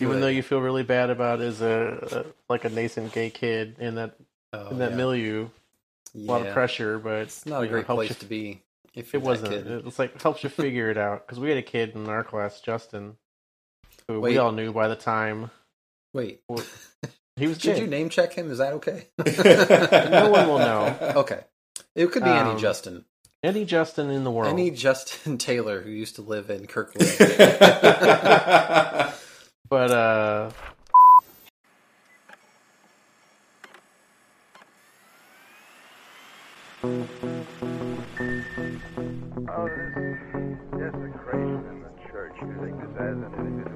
even though you feel really bad about as a, a like a nascent gay kid in that Oh, in that yeah. milieu, a lot of pressure, but It's not a know, great helps place you- to be. If It wasn't. It's like helps you figure it out because we had a kid in our class, Justin, who Wait. we all knew by the time Wait, he was should you name check him? Is that okay? No one will know. Okay, it could be any Um, Justin, Any Justin in the world. any Justin Taylor who used to live in Kirkwood. But uh Oh, this desecration in the church. You think this has anything to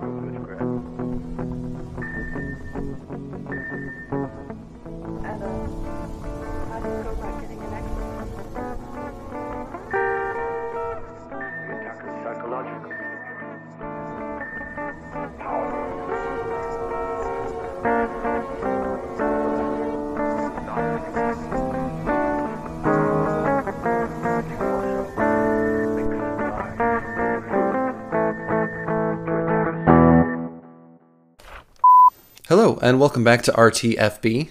and welcome back to RTFB.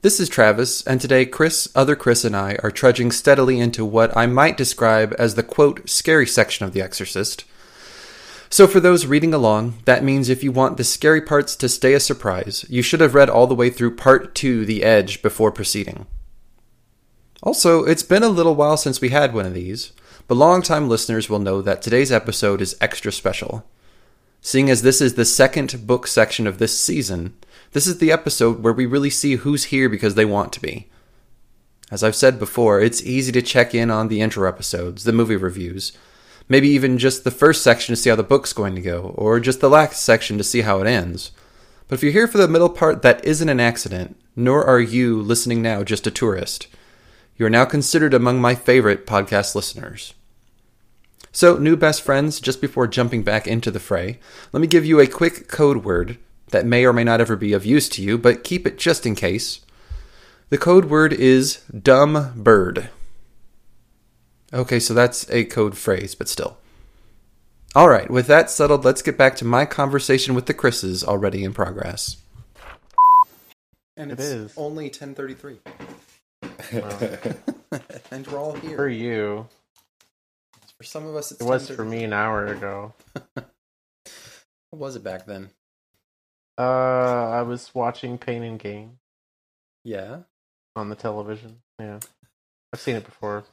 This is Travis, and today Chris, other Chris, and I are trudging steadily into what I might describe as the quote, scary section of The Exorcist. So, for those reading along, that means if you want the scary parts to stay a surprise, you should have read all the way through Part 2, The Edge, before proceeding. Also, it's been a little while since we had one of these, but longtime listeners will know that today's episode is extra special. Seeing as this is the second book section of this season, this is the episode where we really see who's here because they want to be. As I've said before, it's easy to check in on the intro episodes, the movie reviews, maybe even just the first section to see how the book's going to go, or just the last section to see how it ends. But if you're here for the middle part, that isn't an accident, nor are you, listening now, just a tourist. You are now considered among my favorite podcast listeners. So, new best friends, just before jumping back into the fray, let me give you a quick code word that may or may not ever be of use to you, but keep it just in case. The code word is dumb bird. Okay, so that's a code phrase, but still. All right, with that settled, let's get back to my conversation with the Chris's already in progress. And It is. only 10:33. well, and we're all here. for you, For some of us it's it was for me an hour ago. What was it back then? Uh, I was watching Pain and Gain Yeah. on the television. Yeah, I've seen it before.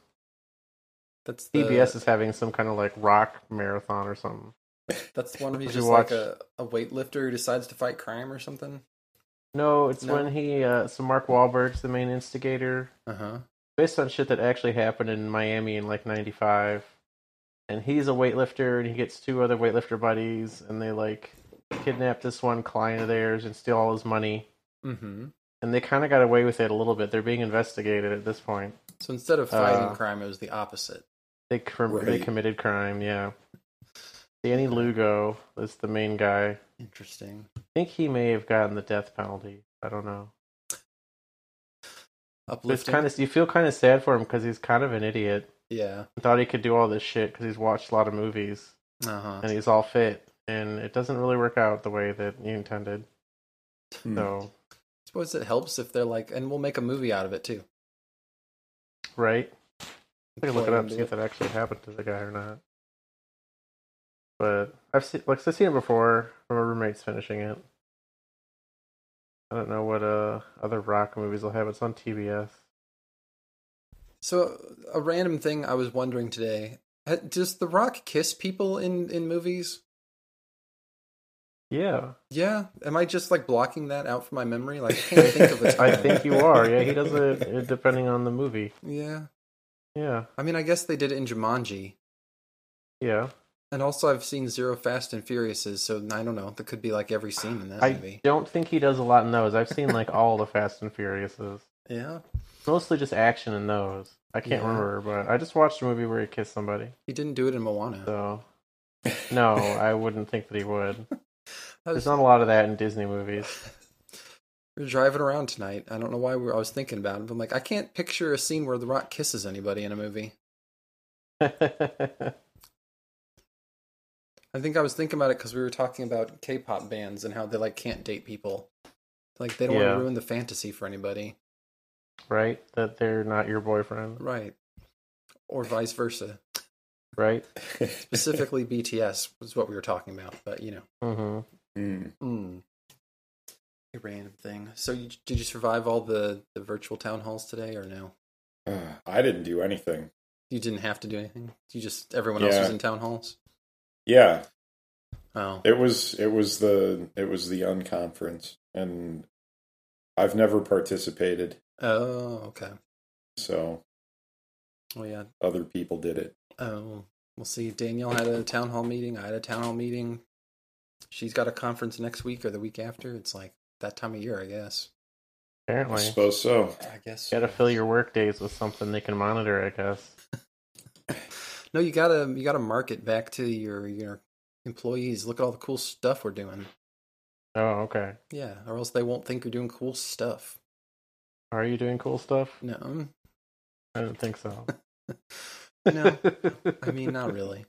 That's the, CBS is having some kind of like rock marathon or something. That's one of he's you just like a, a weightlifter who decides to fight crime or something. No, it's No? when he. Uh, so Mark Wahlberg's the main instigator, Uh huh. based on shit that actually happened in Miami in like '95. And he's a weightlifter, and he gets two other weightlifter buddies, and they like kidnap this one client of theirs and steal all his money. Mm-hmm. And they kind of got away with it a little bit. They're being investigated at this point. So instead of fighting Uh, crime, it was the opposite. They com- they committed crime. Yeah. Danny Lugo is the main guy. Interesting. I think he may have gotten the death penalty. I don't know. It's kind of you feel kind of sad for him because he's kind of an idiot. yeah. Thought he could do all this shit because he's watched a lot of movies Uh huh. and he's all fit, and it doesn't really work out the way that you intended. Hmm. So, suppose it helps if they're like, and we'll make a movie out of it too. right? I can look it up see if that actually happened to the guy or not. But I've seen like I've seen it before. My roommate's finishing it. I don't know what uh other rock movies will have. It's on TBS. So a random thing I was wondering today: Does The Rock kiss people in in movies? Yeah, Yeah. Am I just like blocking that out from my memory? Like I can't think of time. I think you are. Yeah, he does it depending on the movie. Yeah. Yeah, I mean, I guess they did it in Jumanji. yeah. And also, I've seen Zero Fast and Furiouses, so I don't know. That could be like every scene in that I movie. I don't think he does a lot in those. I've seen like all the Fast and Furiouses. Yeah, Mostly just action in those. I can't Yeah. remember, but I just watched a movie where he kissed somebody. he didn't do it in Moana. So no, I wouldn't think that he would. There's not a lot of that in Disney movies. we are driving around tonight. I don't know why we were, I was thinking about it. But I'm like, I can't picture a scene where The Rock kisses anybody in a movie. I think I was thinking about it because we were talking about K-pop bands and how they like can't date people. Like they don't want to ruin the fantasy for anybody, right? That they're not your boyfriend, right? Or vice versa. right? Specifically, BTS was what we were talking about, but you know, Mm-hmm. Mm. mm. a random thing. So, you, did you survive all the the virtual town halls today, or no? I didn't do anything. You didn't have to do anything. You just everyone else was in town halls. Yeah, Oh, it was it was the it was the unconference, and I've never participated, oh, okay. so Oh yeah. other people did it. Oh, we'll see. Danielle had a town hall meeting. I had a town hall meeting. She's got a conference next week or the week after. It's like that time of year, I guess. Apparently, I suppose so. I guess. You got to fill your work days with something they can monitor. I guess. No, you gotta you gotta market back to your your employees. Look at all the cool stuff we're doing. Oh, okay. Yeah, or else they won't think you're doing cool stuff. Are you doing cool stuff? No, I don't think so. no. I mean, not really.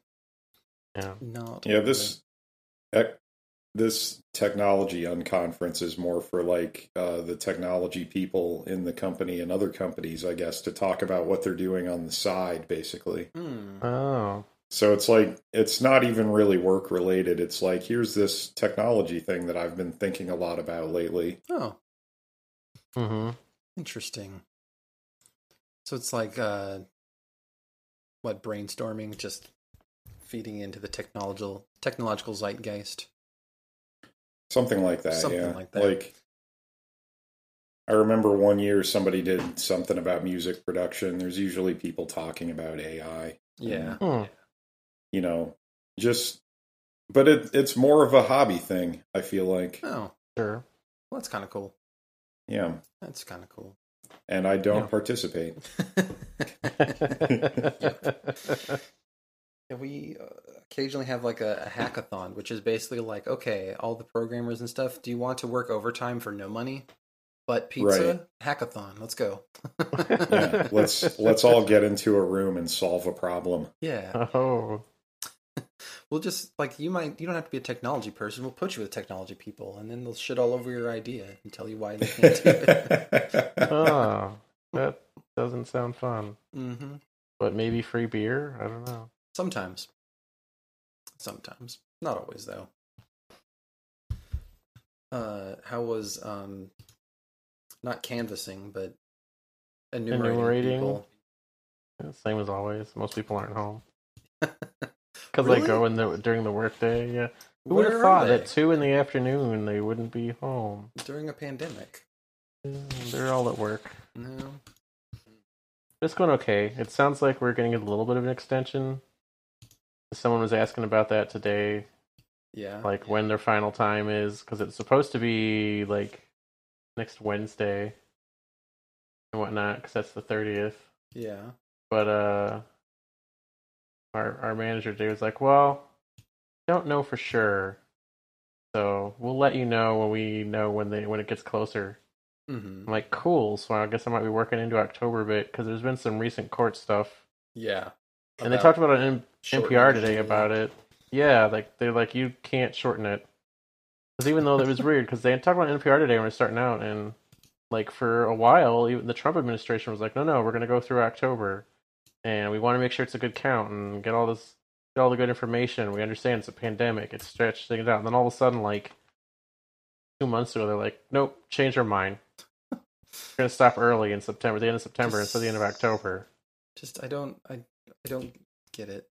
yeah. Not. Yeah, this ec- this technology unconference is more for like uh, the technology people in the company and other companies, I guess, to talk about what they're doing on the side, basically. Really. Hmm. Oh, So it's like it's not even really work related. It's like here's this technology thing that I've been thinking a lot about lately. Oh, mm-hmm. interesting. So it's like uh, what brainstorming, just feeding into the technological technological zeitgeist. Something like that, Something yeah. like that. Like I remember one year somebody did something about music production. There's usually people talking about AI. Yeah. Hmm. You know, just but it it's more of a hobby thing, I feel like. Oh, Sure. well, that's kind of cool. Yeah. That's kind of cool. And I don't Yeah. participate. Yeah, we uh, occasionally have like a, a hackathon, which is basically like, okay, all the programmers and stuff, do you want to work overtime for no money? But pizza hackathon, let's go. Yeah. Let's let's all get into a room and solve a problem. yeah, oh, we'll just like you might you don't have to be a technology person. We'll put you with technology people, and then they'll shit all over your idea and tell you why they can't do it. oh, that doesn't sound fun. hmm But maybe free beer? I don't know. Sometimes, sometimes, not always though. Uh, how was um, not canvassing, but enumerating, Enumerating? people? Yeah, Same as always. Most people aren't home because Really? they go in the during the workday. Yeah, who would have thought at two in the afternoon they wouldn't be home? during a pandemic? Mm, They're all at work. No. It's going okay. It sounds like we're getting a little bit of an extension. Someone was asking about that today, Yeah. like when their final time is, because it's supposed to be like next Wednesday and whatnot, because that's the thirtieth. yeah. But uh, our our manager today was like, "Well, don't know for sure, so we'll let you know when we know when they when it gets closer." hmm I'm like, "Cool." So I guess I might be working into October a bit because there's been some recent court stuff. Yeah. And they talked about it in NPR today about it. Yeah, like they're like you can't shorten it. Because even though it was weird, because they talked about NPR today when we are starting out, and like for a while, even the Trump administration was like, no, no, we're going to go through October, and we want to make sure it's a good count and get all this, get all the good information. We understand it's a pandemic; it's stretched things out. And then all of a sudden, like two months ago, they're like, nope, change our mind. We're going to stop early in September, the end of September instead of the end of October. Just I don't I I don't get it.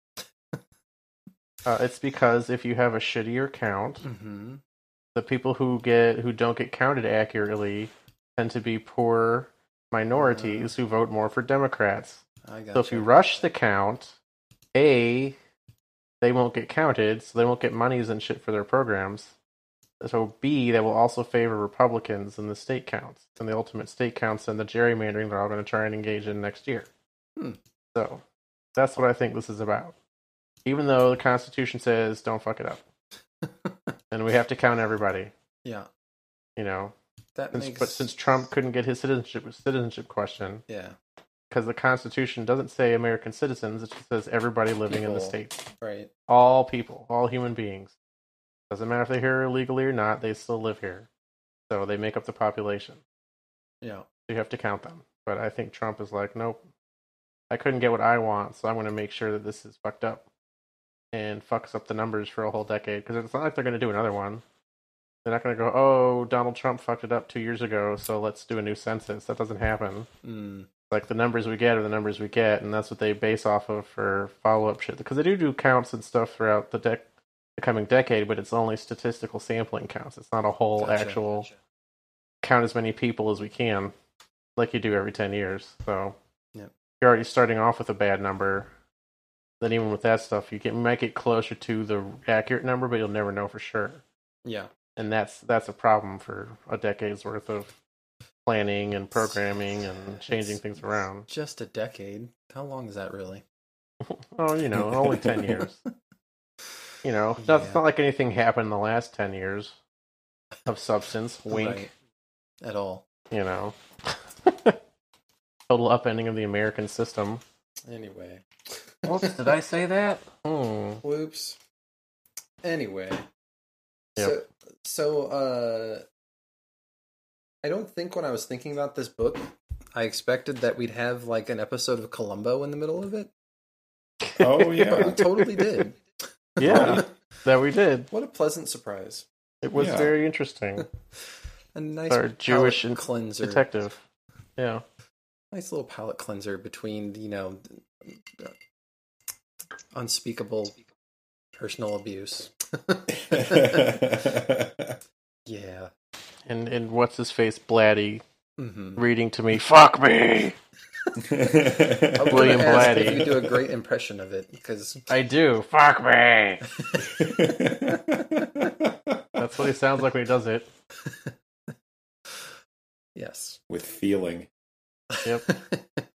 Uh, it's because if you have a shittier count, hmm the people who get who don't get counted accurately tend to be poor minorities who vote more for Democrats. So if you rush the count, A, they won't get counted, so they won't get monies and shit for their programs. So B, that will also favor Republicans in the state counts and the ultimate state counts and the gerrymandering they're all going to try and engage in next year. Hmm. So that's what I think this is about. Even though the Constitution says don't fuck it up, and we have to count everybody. yeah, You know, that since, makes but since Trump couldn't get his citizenship citizenship question, yeah because the Constitution doesn't say American citizens; it just says everybody living in the People. states, Right. all people, all human beings. Doesn't matter if they're here illegally or not; they still live here, so they make up the population. Yeah. So you have to count them. But I think Trump is like, nope, I couldn't get what I want, so I'm going to make sure that this is fucked up and fucks up the numbers for a whole decade. Because it's not like they're going to do another one. They're not going to go, oh, Donald Trump fucked it up two years ago, so let's do a new census. That doesn't happen. Mm. Like the numbers we get are the numbers we get, and that's what they base off of for follow up shit. Because they do do counts and stuff throughout the, dec- the coming decade, but it's only statistical sampling counts. It's not a whole Gotcha, actual gotcha. count as many people as we can, like you do every 10 years. So Yep. you're already starting off with a bad number. Then even with that stuff, you can make it closer to the accurate number, but you'll never know for sure. Yeah. And that's that's a problem for a decade's worth of planning and programming and changing things around. Just a decade. How long is that really? Oh, you know, only 10 years. You know, that's Yeah. not like anything happened in the last 10 years of substance. Wink. Right. At all. You know, total upending of the American system. Anyway. Oops, did I say that? Hmm. Whoops. Anyway. Yep. So so uh I don't think when I was thinking about this book I expected that we'd have like an episode of Columbo in the middle of it. Oh But we yeah. totally did. Yeah, that we did. What a pleasant surprise. It was Yeah. very interesting. A nice Our Jewish and cleanser. Detective. Yeah. Nice little palate cleanser between, you know, unspeakable personal abuse. yeah. And and what's his face Blatty hmm reading to me, fuck me. I was William Blatty. You do a great impression of it, because I do. Fuck me. That's what he sounds like when he does it. yes, With feeling. Yep.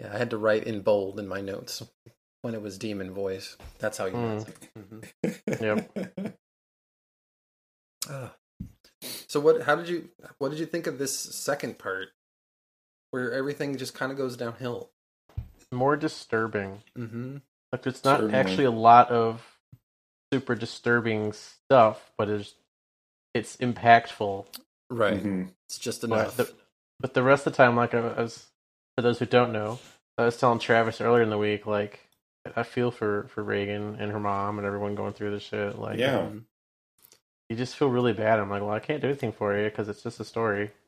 yeah, I had to write in bold in my notes when it was demon voice. That's how you. Hmm. Mm-hmm. Yep. Ah. So what? How did you? What did you think of this second part, where everything just kind of goes downhill? More disturbing. Mm-hmm. Like it's not Certainly. actually a lot of super disturbing stuff, but it's it's impactful. Right. Mhm. It's just enough. the, but the rest of the time, like I was, for those who don't know, I was telling Travis earlier in the week, like I feel for for Reagan and her mom and everyone going through this shit. Like, Yeah. Mhm. you just feel really bad. I'm like, well, I can't do anything for you because it's just a story.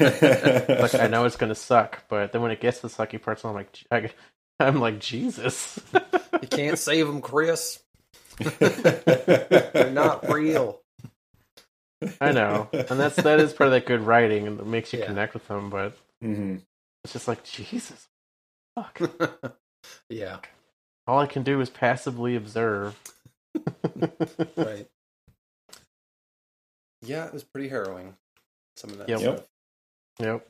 Like, I know it's gonna suck, but then when it gets to the sucky parts, I'm like, I, I'm like, Jesus. you can't save them, Chris. They're not real. I know, and that's that is part of that good writing, and it makes you Yeah. connect with them. But Mhm. it's just like Jesus. Fuck. yeah. All I can do is passively observe. Right. Yeah, it was pretty harrowing. Some of that Yep. stuff. Yep.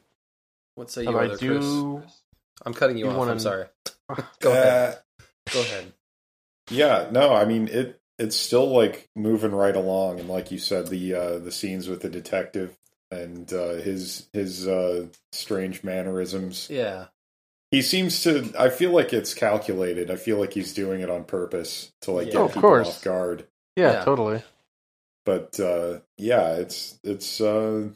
What say But you, I do, Chris? I'm cutting you, you off. wanna- I'm sorry. Go ahead. Uh, Go ahead. Yeah, no, I mean it. It's still like moving right along, and like you said, the uh, the scenes with the detective and uh, his his uh, strange mannerisms. Yeah. He seems to. I feel like it's calculated. I feel like he's doing it on purpose to like Yeah. get Oh, of people course. off guard. Yeah, Yeah. totally. But uh, yeah, it's it's uh,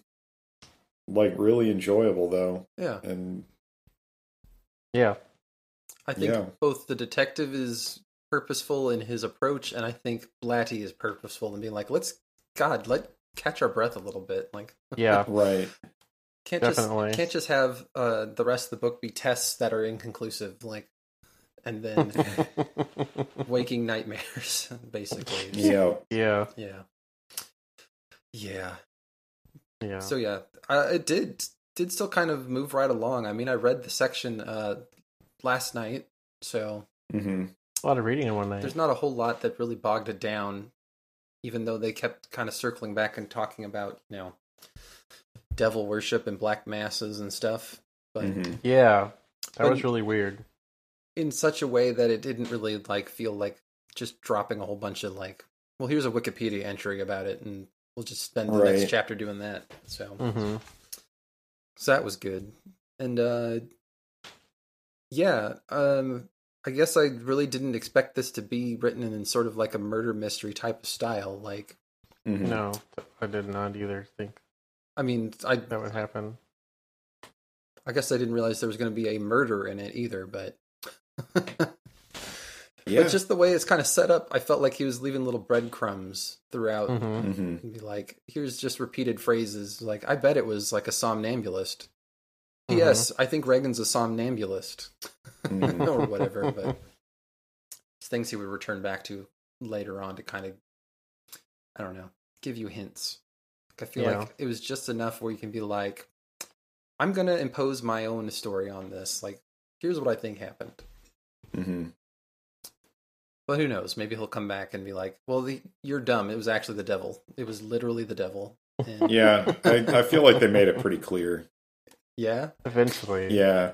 like really enjoyable though, Yeah. and Yeah. I think Yeah. both the detective is purposeful in his approach, and I think Blatty is purposeful in being like, let's, God, let catch our breath a little bit. Like, Yeah. right. can't Definitely. just can't just have uh, the rest of the book be tests that are inconclusive, like, and then waking nightmares, basically. Yeah. yeah. Yeah. Yeah. Yeah. So yeah, uh, it did did still kind of move right along. I mean, I read the section uh, last night, so hmm a lot of reading in one night. there's not a whole lot that really bogged it down. Even though they kept kind of circling back and talking about you know devil worship and black masses and stuff, but hmm Yeah. That But- was really weird. in such a way that it didn't really like feel like just dropping a whole bunch of like, well, here's a Wikipedia entry about it, and we'll just spend the Right. next chapter doing that. So hmm So that was good. And uh Yeah, um, I guess I really didn't expect this to be written in sort of like a murder mystery type of style. Like, Mhm. No, I did not either think I mean, I that would happen. I guess I didn't realize there was going to be a murder in it either, but Yeah. but just the way it's kind of set up, I felt like he was leaving little breadcrumbs throughout. hmm hmm be like, here's just repeated phrases. Like, I bet it was like a somnambulist. P.S. I think Reagan's a somnambulist Mhm. or whatever, but it's things he would return back to later on to kind of, I don't know, give you hints. Like, I feel Yeah. like it was just enough where you can be like, I'm gonna impose my own story on this. Like, here's what I think happened. Mm-hmm. But who knows? Maybe he'll come back and be like, "Well, the, you're dumb. It was actually the devil. It was literally the devil." And, Yeah, I, I feel like they made it pretty clear. Yeah. Eventually, Yeah.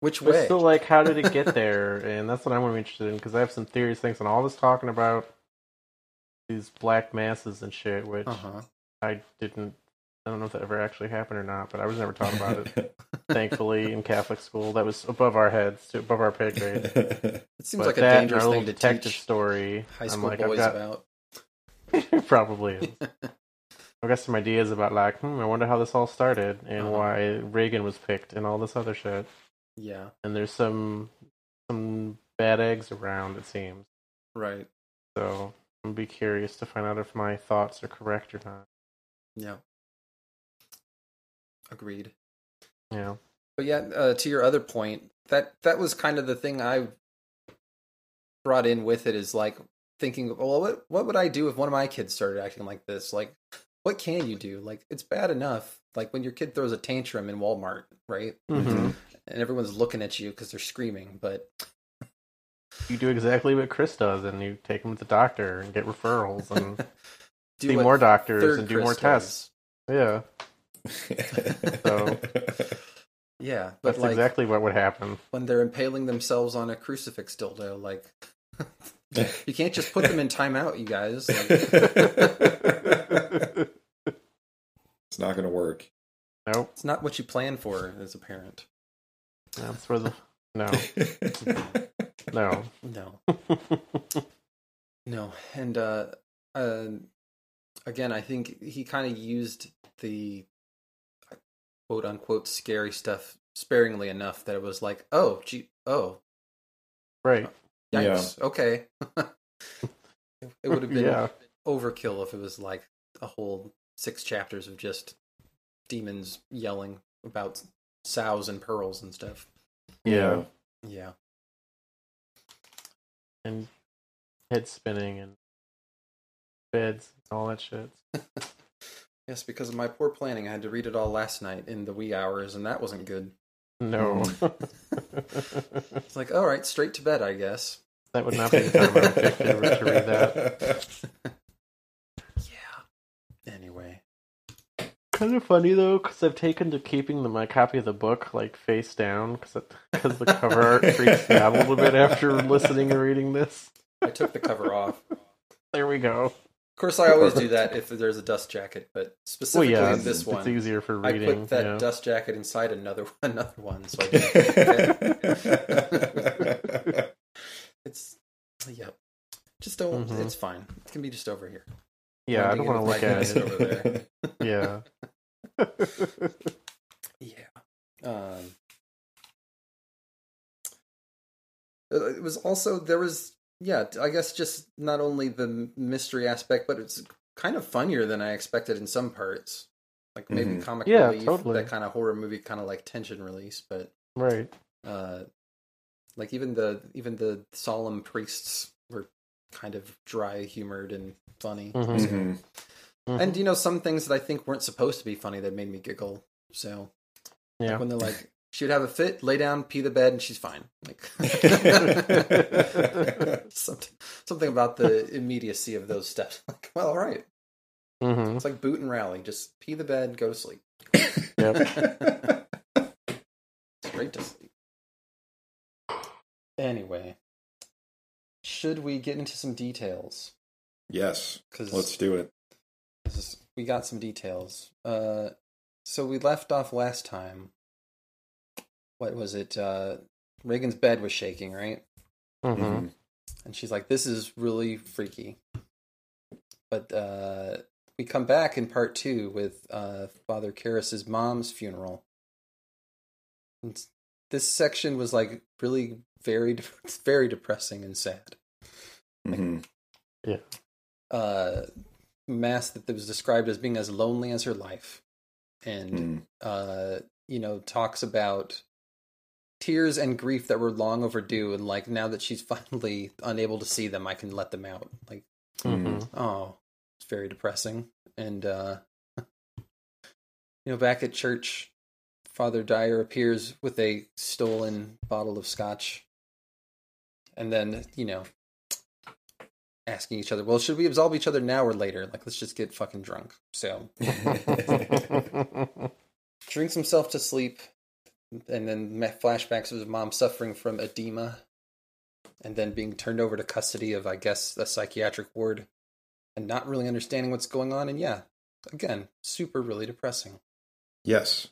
Which way? But still, like, how did it get there? and that's what I'm more interested in because I have some theories, things, and all this talking about these black masses and shit, which uh huh. I didn't. I don't know if that ever actually happened or not, but I was never taught about it. Thankfully, in Catholic school, that was above our heads, too, above our pay grade. It seems But like a that and dangerous our thing to detective teach story. high I'm school like, boys got- about. Probably is. I've got some ideas about like, hmm, I wonder how this all started and Uh-huh. why Reagan was picked and all this other shit. Yeah. And there's some some bad eggs around, it seems. Right. So I'm be curious to find out if my thoughts are correct or not. Yeah. Agreed. Yeah. But yeah, uh, to your other point, that that was kind of the thing I brought in with it is like thinking, well, what what would I do if one of my kids started acting like this? Like, what can you do? Like, it's bad enough. Like when your kid throws a tantrum in Walmart, right? Mm-hmm. And everyone's looking at you because they're screaming. But You do exactly what Chris does, and you take him to the doctor and get referrals and do see more doctors and do Chris more does. tests. Yeah, so Yeah, but that's like exactly what would happen. when they're impaling themselves on a crucifix dildo, like you can't just put them in timeout, you guys. It's not going to work. nope. it's not what you plan for as a parent. That's where the no, no. No, no, and uh, uh, again, I think he kind of used the quote unquote scary stuff sparingly enough that it was like, oh, gee, oh, right. Yikes, okay. it would have been Yeah. overkill if it was like a whole six chapters of just demons yelling about sows and pearls and stuff. Yeah. Yeah. And head spinning and beds and all that shit. Yes, because of my poor planning, I had to read it all last night in the wee hours, and that wasn't good. No. Hmm. It's like, all right, straight to bed, I guess. that would not be the time I would pick to, to read that. Yeah. Anyway. Kind of funny though, because I've taken to keeping the, my copy of the book like face down, because the cover art freaks me out a little bit after listening and reading this. I took the cover off. There we go. Course, I always do that if there's a dust jacket, but Well, specifically yeah, in it's, this it's one, easier for reading. I put that yeah. dust jacket inside another another one, so I didn't. it's yep. Just don't. Mhm. It's fine. It can be just over here. yeah, I don't want to look at it. over there. Yeah. Yeah. Um, uh, it was also there was yeah I guess just not only the mystery aspect, but it's kind of funnier than I expected in some parts. Like maybe Mhm. comic Yeah, relief, totally. that kind of horror movie, kind of like tension release. But right. uh, like even the even the solemn priests were kind of dry humored and funny. Mhm. So- Mhm. Mhm. And you know some things that I think weren't supposed to be funny that made me giggle. So yeah. when they're like, she would have a fit, lay down, pee the bed, and she's fine. Like something, something about the immediacy of those steps. Like, well, all right, hmm it's like boot and rally. Just pee the bed, go to sleep. Yep. Straight to sleep. Anyway, should we get into some details? yes, Because let's do it. we got some details. Uh, so we left off last time. What was it? Uh, Reagan's bed was shaking, right? Mm-hmm. Mhm. And she's like, "This is really freaky." But uh, we come back in part two with uh, Father Karras's mom's funeral. And this section was like really very, very depressing and sad. Mhm. Uh, mass that was described as being as lonely as her life, and Mhm. uh, you know, talks about tears and grief that were long overdue, and like now that she's finally unable to see them, I can let them out. Like, Mm-hmm. oh, it's very depressing. And uh, you know, back at church, Father Dyer appears with a stolen bottle of scotch, and then you know, asking each other, "Well, should we absolve each other now or later? Like, let's just get fucking drunk." So drinks himself to sleep, and then flashbacks of his mom suffering from edema, and then being turned over to custody of, I guess, a psychiatric ward, and not really understanding what's going on. And yeah, again, super really depressing. yes.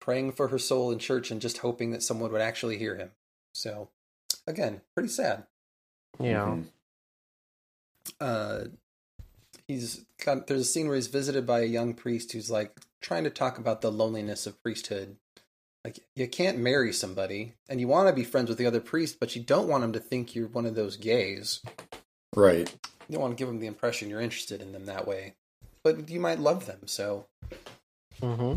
Praying for her soul in church and just hoping that someone would actually hear him. So, again, pretty sad. yeah. Mhm. uh he's got there's a scene where he's visited by a young priest who's like trying to talk about the loneliness of priesthood like you can't marry somebody and you want to be friends with the other priest but you don't want him to think you're one of those gays Right. you don't want to give them the impression you're interested in them that way but you might love them so Mm-hmm.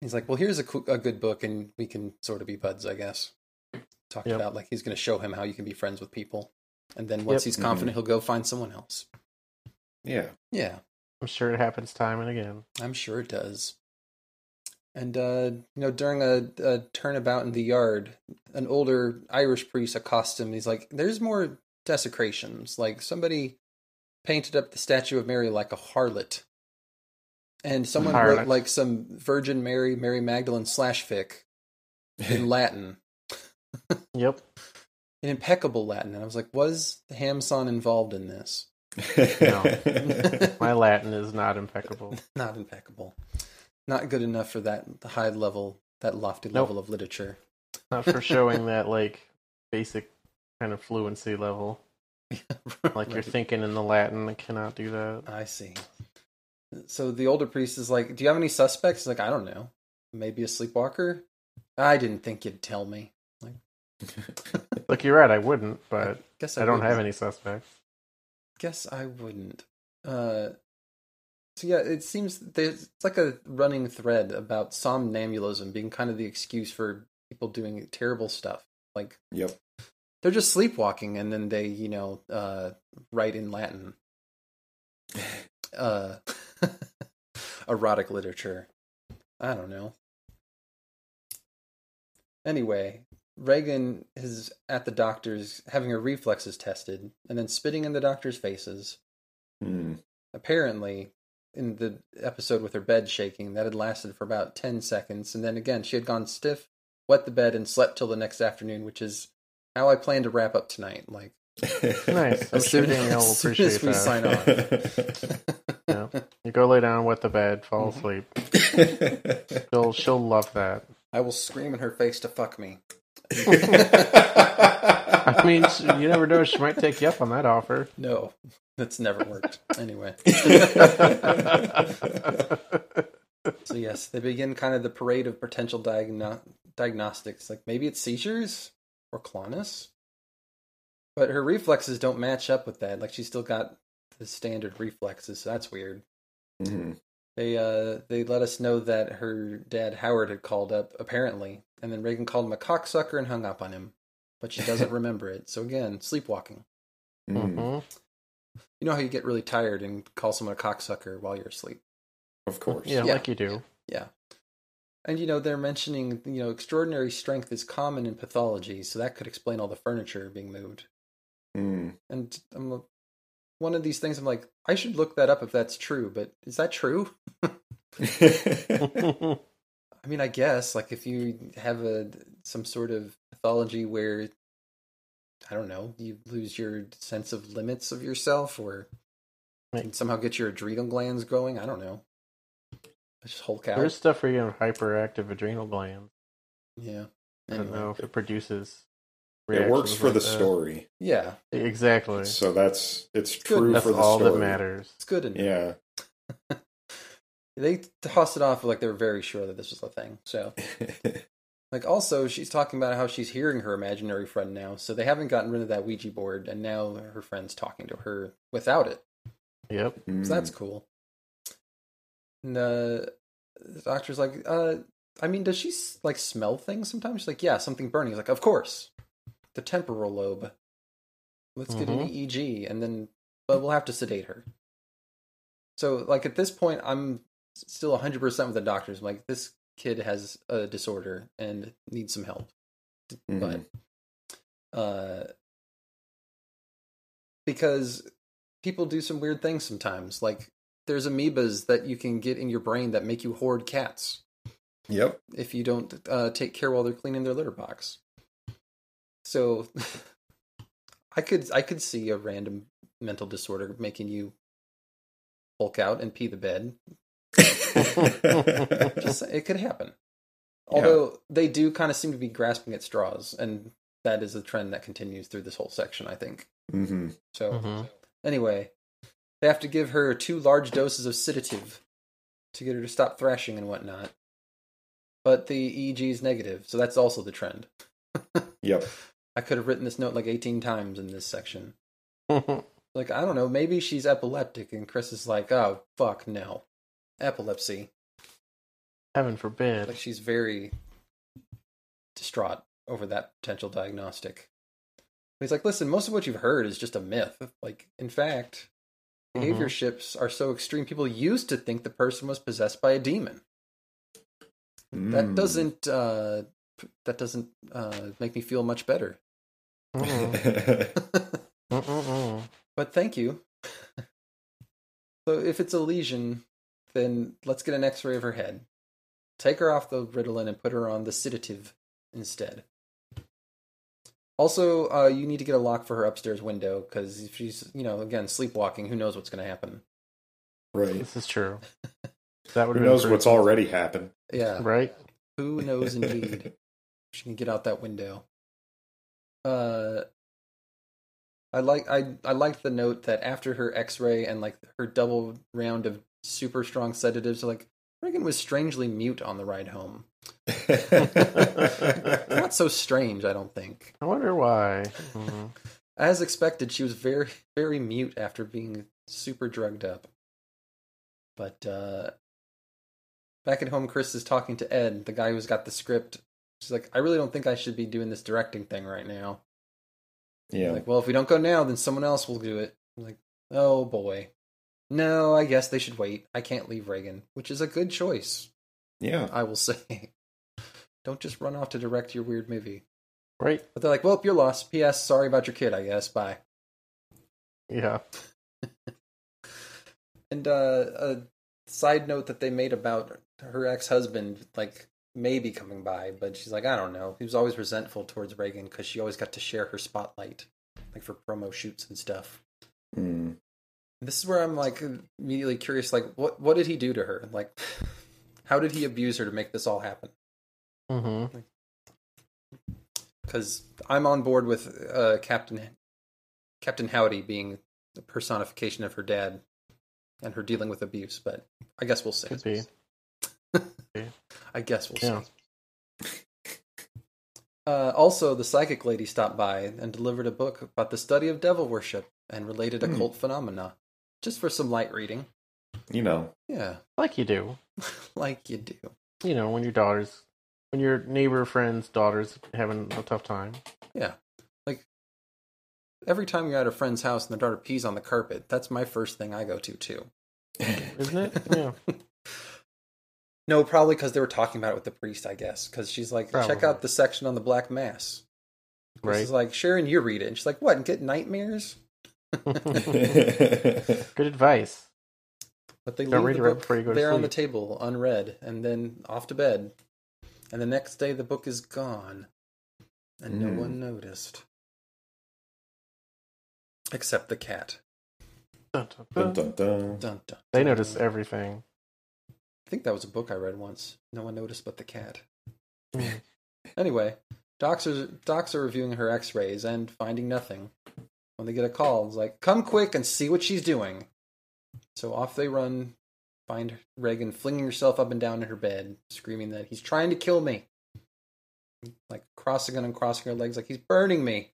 he's like well here's a, coo- a good book and we can sort of be buds i guess talked Yep. about like he's going to show him how you can be friends with people and then once Yep. he's confident he'll go find someone else Yeah. yeah I'm sure it happens time and again. I'm sure it does. And uh, you know, during a, a turnabout in the yard, an older Irish priest accosts him. He's like, "There's more desecrations. Like somebody painted up the statue of Mary like a harlot, and someone Harlot. wrote like some Virgin Mary, Mary Magdalene slash fic in Latin, Yep. in impeccable Latin." And I was like, "Was the Hamson involved in this?" No, my Latin is not impeccable. Not impeccable. Not good enough for that high level, that lofty Nope. level of literature. Not for showing that like basic kind of fluency level. Like you're thinking in the Latin, I cannot do that. I see. So the older priest is like, "Do you have any suspects?" He's like, "I don't know. Maybe a sleepwalker." I didn't think you'd tell me. Like, Look, you're right. I wouldn't, but guess I don't have wouldn't. any suspects. Guess I wouldn't. Uh, so yeah, it seems there's it's like a running thread about somnambulism being kind of the excuse for people doing terrible stuff. Like Yep. they're just sleepwalking, and then they, you know, uh, write in Latin. uh erotic literature. I don't know. Anyway, Reagan is at the doctor's having her reflexes tested and then spitting in the doctor's faces. Hmm. Apparently, in the episode with her bed shaking, that had lasted for about 10 seconds. And then again, she had gone stiff, wet the bed, and slept till the next afternoon, which is how I plan to wrap up tonight. Like, Nice. I'm as sure soon Danielle will as, soon as appreciate we that. sign off. Yeah. You go lay down, wet the bed, fall Mhm. asleep. She'll she'll love that. I will scream in her face to fuck me. I mean, you never know. She might take you up on that offer. No, that's never worked. anyway. So yes, they begin kind of the parade of potential diagno- diagnostics. Like maybe it's seizures or clonus, but her reflexes don't match up with that. Like she's still got the standard reflexes, so that's weird. Mhm. They uh they let us know that her dad Howard had called up apparently, and then Reagan called him a cocksucker and hung up on him, but she doesn't remember it. So again, sleepwalking. Mhm. Mhm. You know how you get really tired and call someone a cocksucker while you're asleep. Of course. Yeah, Yeah. like you do. Yeah. And you know, they're mentioning, you know, extraordinary strength is common in pathology, so that could explain all the furniture being moved. Mm. And I'm one of these things I'm like, I should look that up if that's true, but is that true? I mean, I guess like if you have a some sort of pathology where I don't know, you lose your sense of limits of yourself or Right. can somehow get your adrenal glands going, I don't know. It's Just Hulk out. There's stuff where you have hyperactive adrenal glands. Yeah. I don't Anyway. know if it produces. It works for like the that. story, Yeah, Exactly. so that's it's Good. true That's for the all story. that matters. it's good. And Yeah. they tossed it off like they were very sure that this was a thing. So, like, also she's talking about how she's hearing her imaginary friend now. So they haven't gotten rid of that Ouija board, and now her friend's talking to her without it. Yep. So Mm. that's cool. And uh, the doctor's like, uh, I mean, does she like smell things sometimes? She's like, yeah, something burning. He's like, of course, the temporal lobe. Let's get an Mhm. EEG, and then, but we'll have to sedate her. So, like at this point, I'm still 100 percent with the doctors. I'm like, this kid has a disorder and needs some help. Mhm. But, uh, because people do some weird things sometimes. Like there's amoebas that you can get in your brain that make you hoard cats Yep. if you don't uh, take care while they're cleaning their litter box. So I could I could see a random mental disorder making you hulk out and pee the bed. Just it could happen. Although they do kind of seem to be grasping at straws, and that is a trend that continues through this whole section, I think. hmm So Mhm. anyway, they have to give her two large doses of sedative to get her to stop thrashing and whatnot. But the EEG is negative, so that's also the trend. Yep. I could have written this note like 18 times in this section. Like, I don't know, maybe she's epileptic, and Chris is like, oh, fuck, no. Epilepsy. Heaven forbid. Like, she's very distraught over that potential diagnostic. He's like, listen, most of what you've heard is just a myth. Like, in fact, behavior shifts are so extreme, people used to think the person was possessed by a demon. That Mm. doesn't, uh, that doesn't, uh, make me feel much better. But thank you. so if it's a lesion, then let's get an X-ray of her head. Take her off the Ritalin and put her on the sedative instead. Also, uh, you need to get a lock for her upstairs window because if she's, you know, again sleepwalking, who knows what's going to happen? right. This is true. That would Who knows what's already happened? Yeah, right. who knows indeed. she can get out that window. Uh, I like I I liked the note that after her X-ray and like her double round of super strong sedatives, like Reagan was strangely mute on the ride home. Not so strange, I don't think. I wonder why. Mhm. As expected, she was very very mute after being super drugged up. But uh back at home, Chris is talking to Ed, the guy who's got the script. She's like, I really don't think I should be doing this directing thing right now. yeah. Like, well, if we don't go now, then someone else will do it. I'm like, oh boy. No, I guess they should wait. I can't leave Reagan, which is a good choice, yeah. I will say. don't just run off to direct your weird movie. Right. But they're like, well, you're lost. P.S. Sorry about your kid, I guess. Bye. Yeah. And uh, a side note that they made about her ex husband, like, maybe coming by, but she's like, I don't know. He was always resentful towards Reagan because she always got to share her spotlight, like for promo shoots and stuff. Mm. This is where I'm like immediately curious, like what what did he do to her? Like how did he abuse her to make this all happen? Mm-hmm. Because I'm on board with uh, Captain Captain Howdy being the personification of her dad and her dealing with abuse, but I guess we'll see. Could be. I guess we'll Yeah. see. Uh, also, the psychic lady stopped by and delivered a book about the study of devil worship and related Hmm. occult phenomena, just for some light reading. You know. Yeah, Like you do. like you do. You know, when your daughter's, when your neighbor friend's daughter's having a tough time. Yeah. Like every time you're at a friend's house and their daughter pees on the carpet, that's my first thing I go to too. Isn't it? Yeah. No, probably because they were talking about it with the priest, I guess. Because she's like, check out the section on the Black Mass. Chris Right. is like, Sharon, you read it. And she's like, what? And get nightmares? Good advice. But they Don't leave read the book before you go to there on the table, unread, and then off to bed. And the next day, the book is gone, and no Mm. one noticed, except the cat. Dun, dun, dun, dun. dun, dun. Dun, dun, They dun. notice everything. I think that was a book I read once. No one noticed but the cat. Mm. Anyway, Docs are docs are reviewing her X-rays and finding nothing. When they get a call, it's like, "Come quick and see what she's doing." So off they run, find Reagan flinging herself up and down in her bed, screaming that he's trying to kill me. Like crossing and uncrossing her legs, like he's burning me.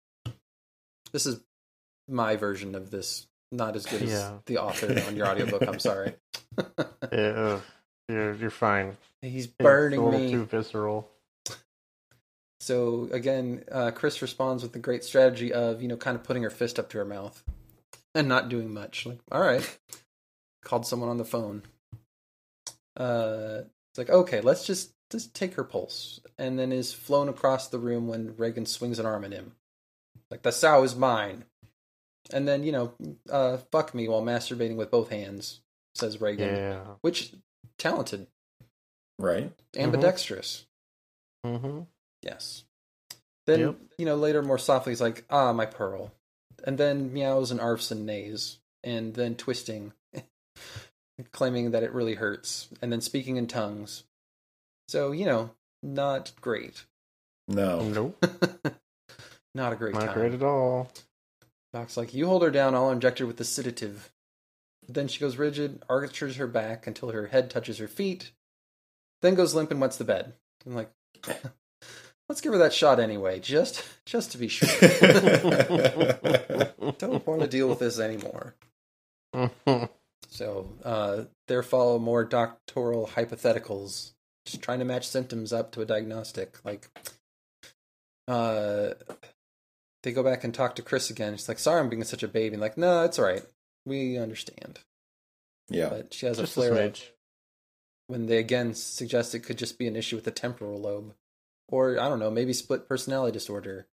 This is my version of this. Not as good as Yeah. the author on your audiobook. I'm sorry. Yeah, you're you're fine. he's burning little me. too visceral. So again, uh, Chris responds with the great strategy of you know kind of putting her fist up to her mouth and not doing much. Like, all right, called someone on the phone. Uh, it's like okay, let's just just take her pulse, and then is flown across the room when Regan swings an arm at him. Like the sow is mine, and then you know, uh, fuck me while masturbating with both hands, says Regan, Yeah. which talented, Right? ambidextrous. Mm-hmm. Yes. Then Yep. you know later more softly he's like, "Ah, my pearl," and then meows and arfs and neighs, and then twisting, claiming that it really hurts, and then speaking in tongues. So you know, not great. No. Nope. not a great Not time. great at all. Doc's like, "You hold her down. I'll inject her with the sedative." Then she goes rigid, arches her back until her head touches her feet, then goes limp and wets the bed. I'm like, let's give her that shot anyway, just just to be sure. Don't want to deal with this anymore. So uh, there follow more doctoral hypotheticals, just trying to match symptoms up to a diagnostic. Like, uh, they go back and talk to Chris again. She's like, "Sorry, I'm being such a baby." And like, no, it's all right. We understand. yeah. But she has a Just a flare up when they again suggest it could just be an issue with the temporal lobe, or I don't know, maybe split personality disorder.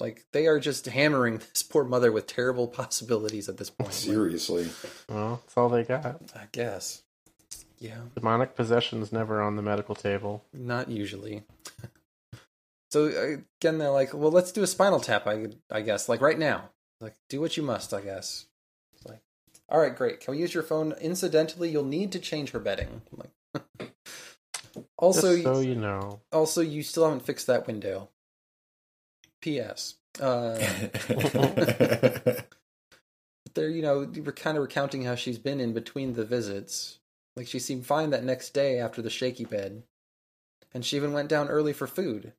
Like they are just hammering this poor mother with terrible possibilities at this point. Seriously. Well, that's all they got. I guess. Yeah, Demonic possession's never on the medical table. not usually. so uh, again, they're like, "Well, let's do a spinal tap." I I guess like right now. Like, do what you must. I guess. It's like, all right, great. Can we use your phone? Incidentally, you'll need to change her bedding. I'm like, also, Just so you know. also, you still haven't fixed that window. P.S. Uh, they're you know we're kind of recounting how she's been in between the visits. Like she seemed fine that next day after the shaky bed, and she even went down early for food,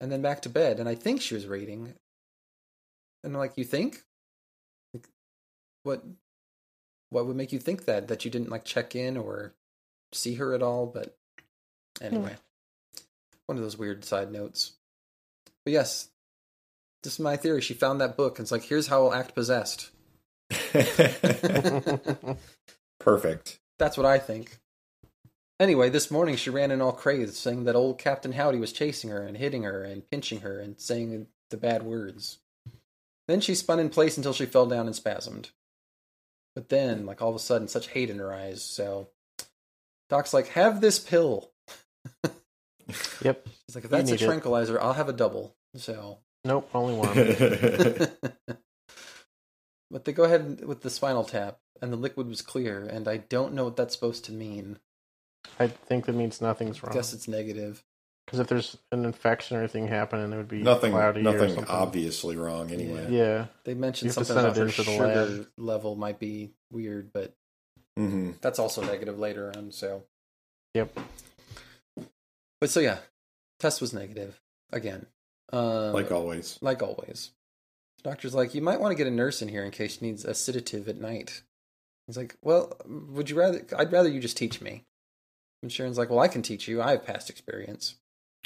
and then back to bed. And I think she was reading. And I'm like, you think? Like, what? What would make you think that? That you didn't like check in or see her at all? But anyway, one of those weird side notes. But yes, this is my theory. She found that book and it's like, here's how I'll act possessed. Perfect. That's what I think. Anyway, this morning she ran in all crazed, saying that old Captain Howdy was chasing her and hitting her and pinching her and saying the bad words. Then she spun in place until she fell down and spasmed. But then, like all of a sudden, such hate in her eyes. So, Doc's like, "Have this pill." Yep. He's like, "If that's a need it." tranquilizer, I'll have a double." So, Nope. Only one. but they go ahead with the spinal tap, and the liquid was clear, and I don't know what that's supposed to mean. I think that means nothing's wrong. I wrong. guess it's negative. Because if there's an infection or anything happening, it would be nothing cloudy nothing something. obviously wrong anyway. Yeah. They mentioned You have to something send about it her the sugar lab. level might be weird, but hmm that's also negative later on. So, Yep. But so yeah, test was negative again. Um, Like always. like always. Doctor's like, you might want to get a nurse in here in case she needs a sedative at night. He's like, well, would you rather? I'd rather you just teach me. And Sharon's like, well, I can teach you. I have past experience.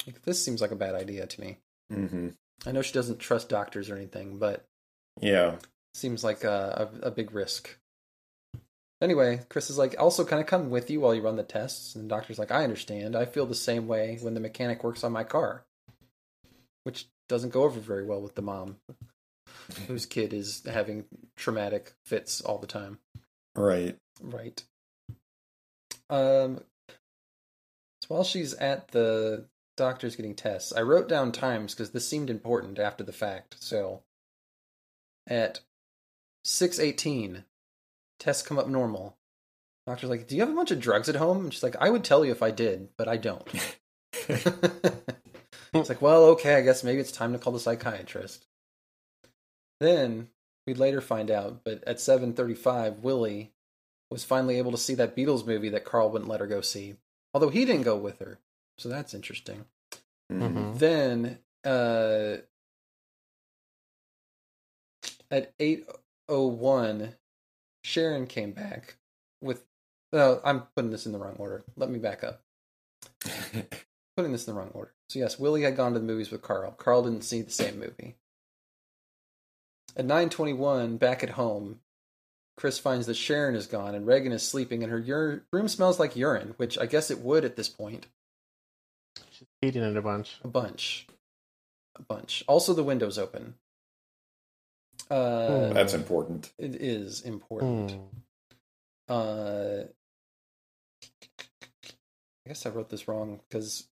Like, this seems like a bad idea to me. hmm I know she doesn't trust doctors or anything, but Yeah. seems like a, a, a big risk. Anyway, Chris is like, also, kind of come with you while you run the tests? And the doctor's like, I understand. I feel the same way when the mechanic works on my car. Which doesn't go over very well with the mom, whose kid is having traumatic fits all the time. Right. Right. Um. So while she's at the doctor's getting tests, I wrote down times because this seemed important after the fact. So at six eighteen, tests come up normal. Doctor's like, "Do you have a bunch of drugs at home?" And she's like, "I would tell you if I did, but I don't." It's like, well, okay, I guess maybe it's time to call the psychiatrist. Then we'd later find out, but at 7:35, Willie was finally able to see that Beatles movie that Carl wouldn't let her go see. Although he didn't go with her. So that's interesting. Mhm. Mhm. Then uh at 8:01 Sharon came back with no, I'm putting this in the wrong order. Let me back up. Putting this in the wrong order. So yes, Willie had gone to the movies with Carl. Carl didn't see the same movie. At 9:21 back at home, Chris finds that Sharon is gone and Regan is sleeping and her ur- room smells like urine, which I guess it would at this point. She's eating it a bunch. A bunch. A bunch. Also, the window's open. Uh. That's important. It is important. Hmm. Uh, I guess I wrote this wrong because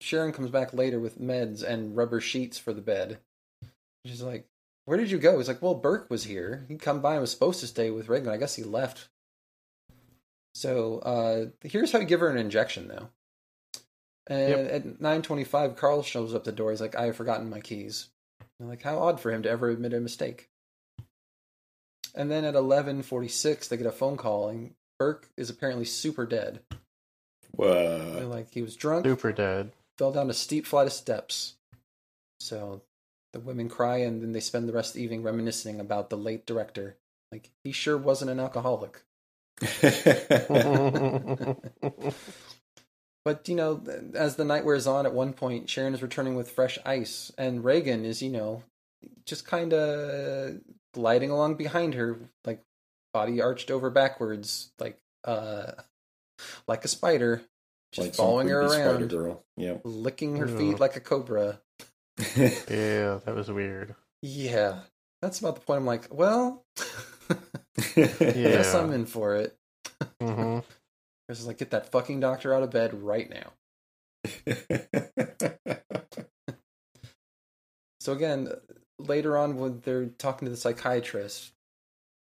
Sharon comes back later with meds and rubber sheets for the bed. She's like, Where did you go? He's like, Well, Burke was here. He'd come by and was supposed to stay with Regan. I guess he left. So uh, here's how you give her an injection, though. And Yep. at 9:25, Carl shows up the door. He's like, "I have forgotten my keys." I'm like, how odd for him to ever admit a mistake. And then at 11:46, they get a phone call, and Burke is apparently super dead. Whoa. like he was drunk, Super dead. fell down a steep flight of steps. So the women cry, and then they spend the rest of the evening reminiscing about the late director. Like he sure wasn't an alcoholic. But you know, as the night wears on, at one point Sharon is returning with fresh ice, and Regan is, you know, just kind of gliding along behind her, like body arched over backwards, like uh, like a spider, just like following her around, girl. Yep. licking her Ugh. feet like a cobra. yeah, that was weird. Yeah, that's about the point. I'm like, well, Yeah. guess I'm in for it. hmm Chris is like, get that fucking doctor out of bed right now. So again, later on when they're talking to the psychiatrist,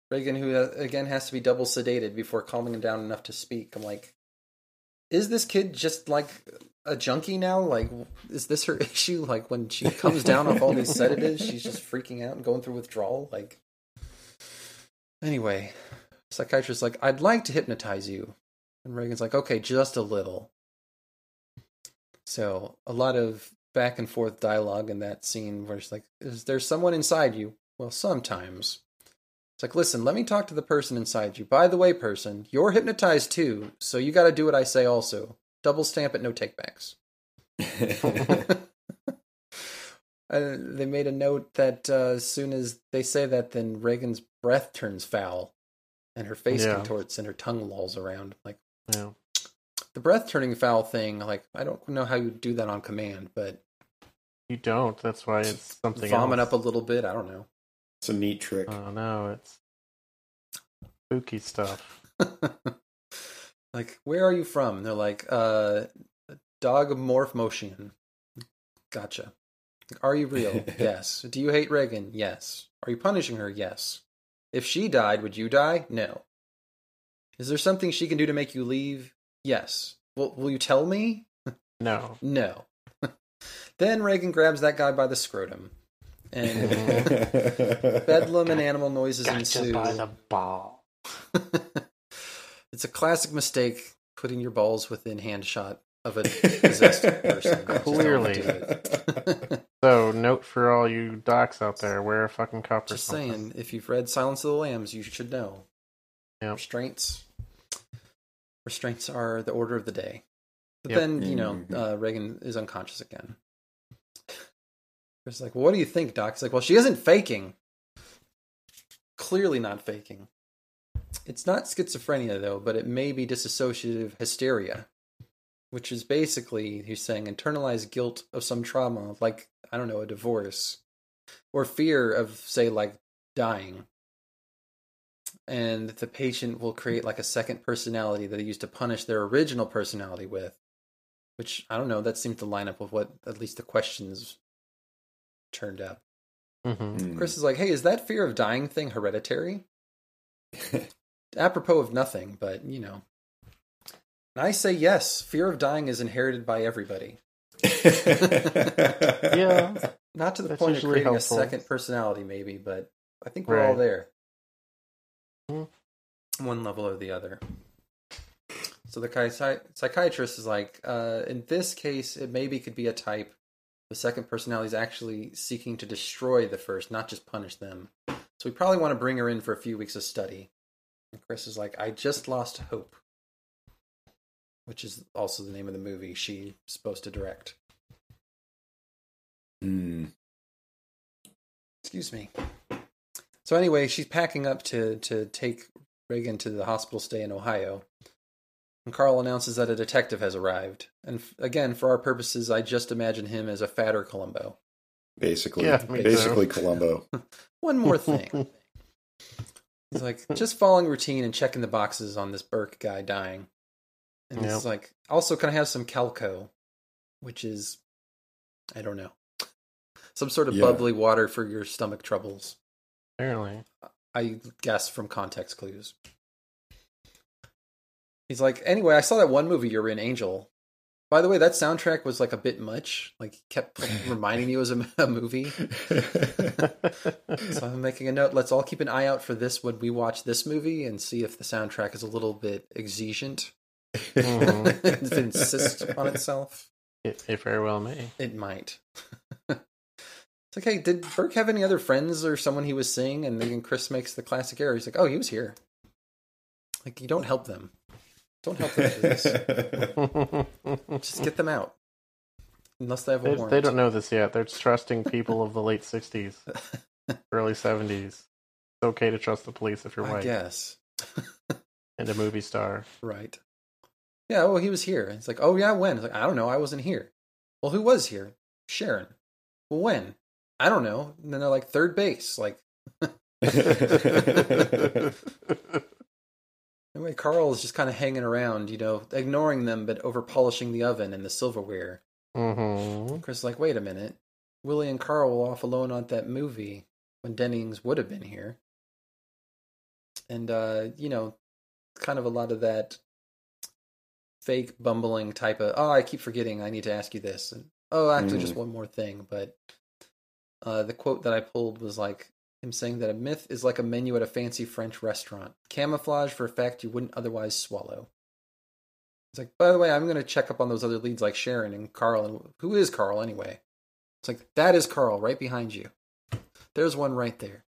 Regan, who uh, again has to be double sedated before calming him down enough to speak, I'm like, is this kid just like a junkie now? Like, is this her issue? Like when she comes down off all these sedatives, she's just freaking out and going through withdrawal. Like, anyway, psychiatrist's like, I'd like to hypnotize you, and Regan's like, okay, just a little. So a lot of back and forth dialogue in that scene where it's like, is there someone inside you? Well, sometimes. It's like, listen, let me talk to the person inside you. By the way, person, you're hypnotized too, so you got to do what I say also. Double stamp it, no takebacks. Uh, they made a note that uh, as soon as they say that, then Regan's breath turns foul, and her face Yeah. contorts and her tongue lolls around. Like Yeah. the breath turning foul thing, like I don't know how you do that on command, but You don't. That's why it's something vomit else. up a little bit. I don't know. it's a neat trick. Oh no, it's spooky stuff. like, where are you from? And they're like, uh, dog morph motion. Gotcha. Are you real? yes. Do you hate Regan? Yes. Are you punishing her? Yes. If she died, would you die? No. Is there something she can do to make you leave? Yes. Will, will you tell me? No. No. then Regan grabs that guy by the scrotum. And bedlam and animal noises ensue. By the ball. it's a classic mistake putting your balls within handshot of a possessed person. Clearly. So, note for all you docs out there: wear a fucking cup or Just something. saying, if you've read Silence of the Lambs, you should know. Yep. Restraints. Restraints are the order of the day. But Yep. then, you know, Mhm. uh, Regan is unconscious again. Chris is like, well, what do you think, Doc? He's like, well, she isn't faking. Clearly not faking. It's not schizophrenia, though, but it may be dissociative hysteria, which is basically, he's saying, internalized guilt of some trauma, like, I don't know, a divorce, or fear of, say, like dying. And the patient will create like a second personality that they used to punish their original personality with, which I don't know, that seems to line up with what at least the questions turned up. hmm Hmm. Chris is like, hey, is that fear of dying thing hereditary? Apropos of nothing, but you know. And I say yes, fear of dying is inherited by everybody. Yeah. Not to the That's point of creating helpful. a second personality, maybe, but I think we're all there. One level or the other. So the chi- psychiatrist is like, uh, in this case, it maybe could be a type. The second personality is actually seeking to destroy the first, not just punish them. So we probably want to bring her in for a few weeks of study. And Chris is like, I just lost hope. Which is also the name of the movie she's supposed to direct. Hmm. Excuse me. So anyway, she's packing up to to take Regan to the hospital stay in Ohio. And Carl announces that a detective has arrived. And f- again, for our purposes, I just imagine him as a fatter Columbo. Basically, Yeah, me basically too. Columbo. One more thing. He's like just following routine and checking the boxes on this Burke guy dying. And Yep. he's like, also can I have some Calco, which is, I don't know, some sort of Yeah. bubbly water for your stomach troubles. Apparently. I guess from context clues. He's like, anyway, I saw that one movie you were in, Angel. By the way, that soundtrack was like a bit much. Like, kept reminding me it was a, a movie. So I'm making a note. Let's all keep an eye out for this when we watch this movie and see if the soundtrack is a little bit exigent. Mhm. if it insists on itself. It, it very well may. It might. It's like, hey, did Burke have any other friends or someone he was seeing? And then Chris makes the classic error. He's like, oh, he was here. Like, you don't help them. Don't help them do this. Just get them out. Unless they have a they, warrant. they don't know this yet. They're trusting people of the late 60s, early 70s. It's okay to trust the police if you're white Yes. and a movie star. Right. Yeah, well, he was here. It's like, oh, yeah, when? It's like, I don't know. I wasn't here. Well, who was here? Sharon. Well, when? I don't know. And then they're like, third base. Like, anyway, Carl is just kind of hanging around, you know, ignoring them, but over polishing the oven and the silverware. hmm Chris is like, wait a minute. Willie and Carl were off alone on that movie when Dennings would have been here. And, uh, you know, kind of a lot of that fake bumbling type of, oh, I keep forgetting, I need to ask you this. And, oh, actually, just one more thing. But uh, the quote that I pulled was like him saying that a myth is like a menu at a fancy French restaurant, camouflage for a fact you wouldn't otherwise swallow. It's like, by the way, I'm going to check up on those other leads like Sharon and Carl. And who is Carl anyway? It's like, that is Carl right behind you. There's one right there.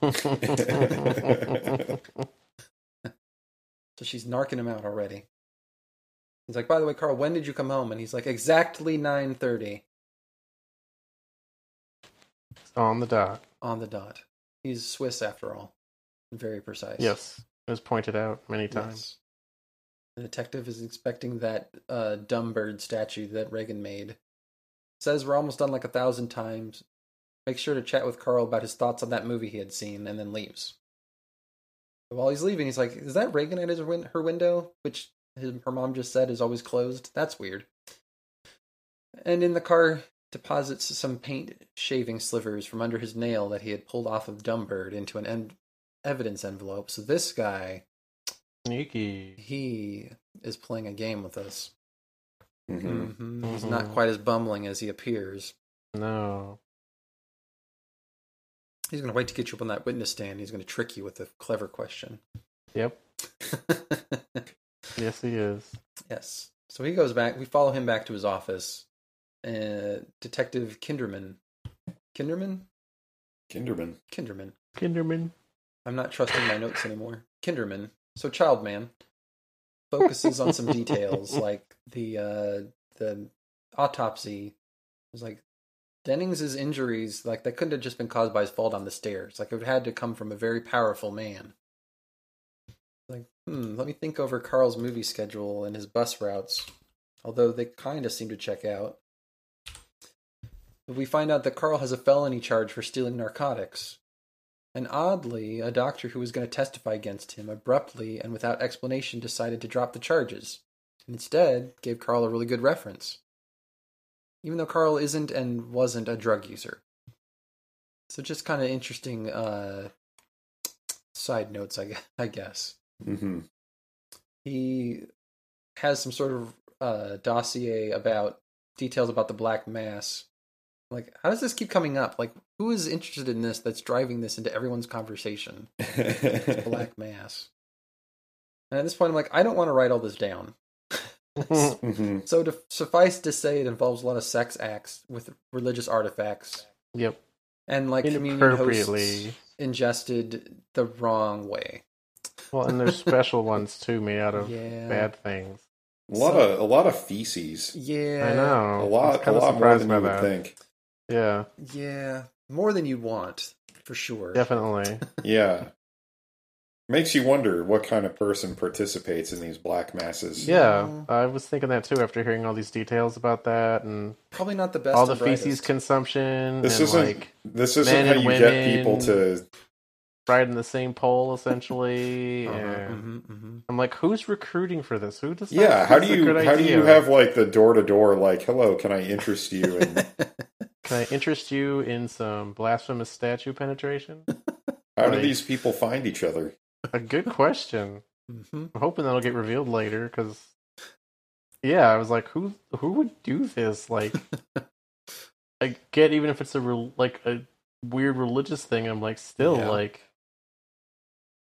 So she's narking him out already. He's like, by the way, Carl, when did you come home? And he's like, exactly 9.30 On the dot. on the dot. He's Swiss after all. Very precise. Yes. It was pointed out many times. Yes. The detective is expecting that uh, dumb bird statue that Regan made. Says we're almost done like a thousand times. Makes sure to chat with Carl about his thoughts on that movie he had seen, and then leaves. While he's leaving, he's like, "Is that Regan at his win- her window?" Which his, her mom just said is always closed. That's weird. And in the car, deposits some paint shaving slivers from under his nail that he had pulled off of Dumbbird into an en- evidence envelope. So this guy Sneaky. he is playing a game with us. Mhm. hmm He's not quite as bumbling as he appears. No. He's going to wait to get you up on that witness stand. He's going to trick you with a clever question. Yep. Yes, he is. yes. So he goes back. We follow him back to his office. Uh, Detective Kinderman. Kinderman? Kinderman. Kinderman. Kinderman. I'm not trusting my notes anymore. Kinderman. So Childman focuses on some details like the uh the autopsy it was like Dennings's injuries like that couldn't have just been caused by his fall down the stairs. Like it had to come from a very powerful man. Like, hmm, let me think over Carl's movie schedule and his bus routes. Although they kind of seem to check out. But we find out that Carl has a felony charge for stealing narcotics. And oddly, a doctor who was going to testify against him abruptly and without explanation decided to drop the charges, and instead gave Carl a really good reference. Even though Carl isn't and wasn't a drug user. So just kind of interesting uh, side notes, I, I guess. hmm He has some sort of uh, dossier about details about the Black Mass. Like, how does this keep coming up? Like, who is interested in this that's driving this into everyone's conversation? Black Mass. And at this point, I'm like, I don't want to write all this down. Mhm. So to suffice to say, it involves a lot of sex acts with religious artifacts Yep. and like communion hosts Inappropriately. ingested the wrong way. Well, and there's special ones too made out of Yeah. bad things. A lot of a lot of feces. Yeah, I know. A lot, a kind of lot more than you would that. think. Yeah, Yeah, more than you'd want for sure. definitely. Yeah, makes you wonder what kind of person participates in these black masses. Yeah, No. I was thinking that too after hearing all these details about that and Probably not the best. all the and feces brightest. consumption This and isn't like this isn't men how and you get people women. to. riding the same pole essentially. Uh-huh, and mhm, mhm. I'm like, who's recruiting for this? Who does? Yeah, how do this is a you good how do you have like the door to door like, hello, can I interest you in Can I interest you in some blasphemous statue penetration? how do these people find each other? A good question. Mhm. I'm hoping that'll get revealed later because, yeah, I was like, who who would do this? Like, I get even if it's a rel like a weird religious thing. I'm like, still Yeah. like,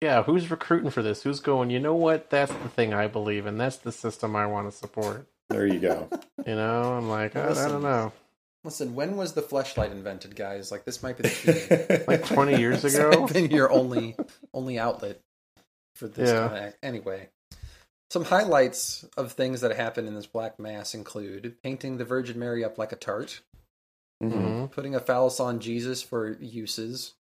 yeah, who's recruiting for this? Who's going? You know what? That's the thing I believe in. That's the system I want to support. There you go. You know, I'm like, I, I don't know. Listen, when was the fleshlight invented, guys? Like this might be the key. Like 20 years ago. might have been your only only outlet for this. Yeah. kind of. Anyway, some highlights of things that happened in this black mass include painting the Virgin Mary up like a tart, Mhm. hmm putting a phallus on Jesus for uses,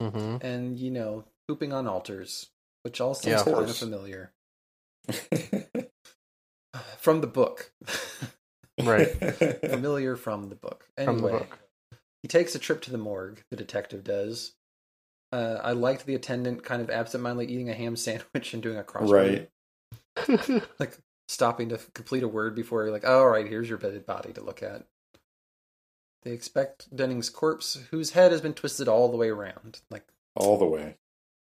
hmm and you know, pooping on altars, which all Yeah, kind of familiar from the book. Right. familiar from the book. From the Anyway, book. he takes a trip to the morgue. The detective does. Uh, I liked the attendant kind of absentmindedly eating a ham sandwich and doing a crossword, right. like stopping to complete a word before you're like, oh, "All right, here's your dead body to look at." They expect Denning's corpse, whose head has been twisted all the way around. Like, All the way.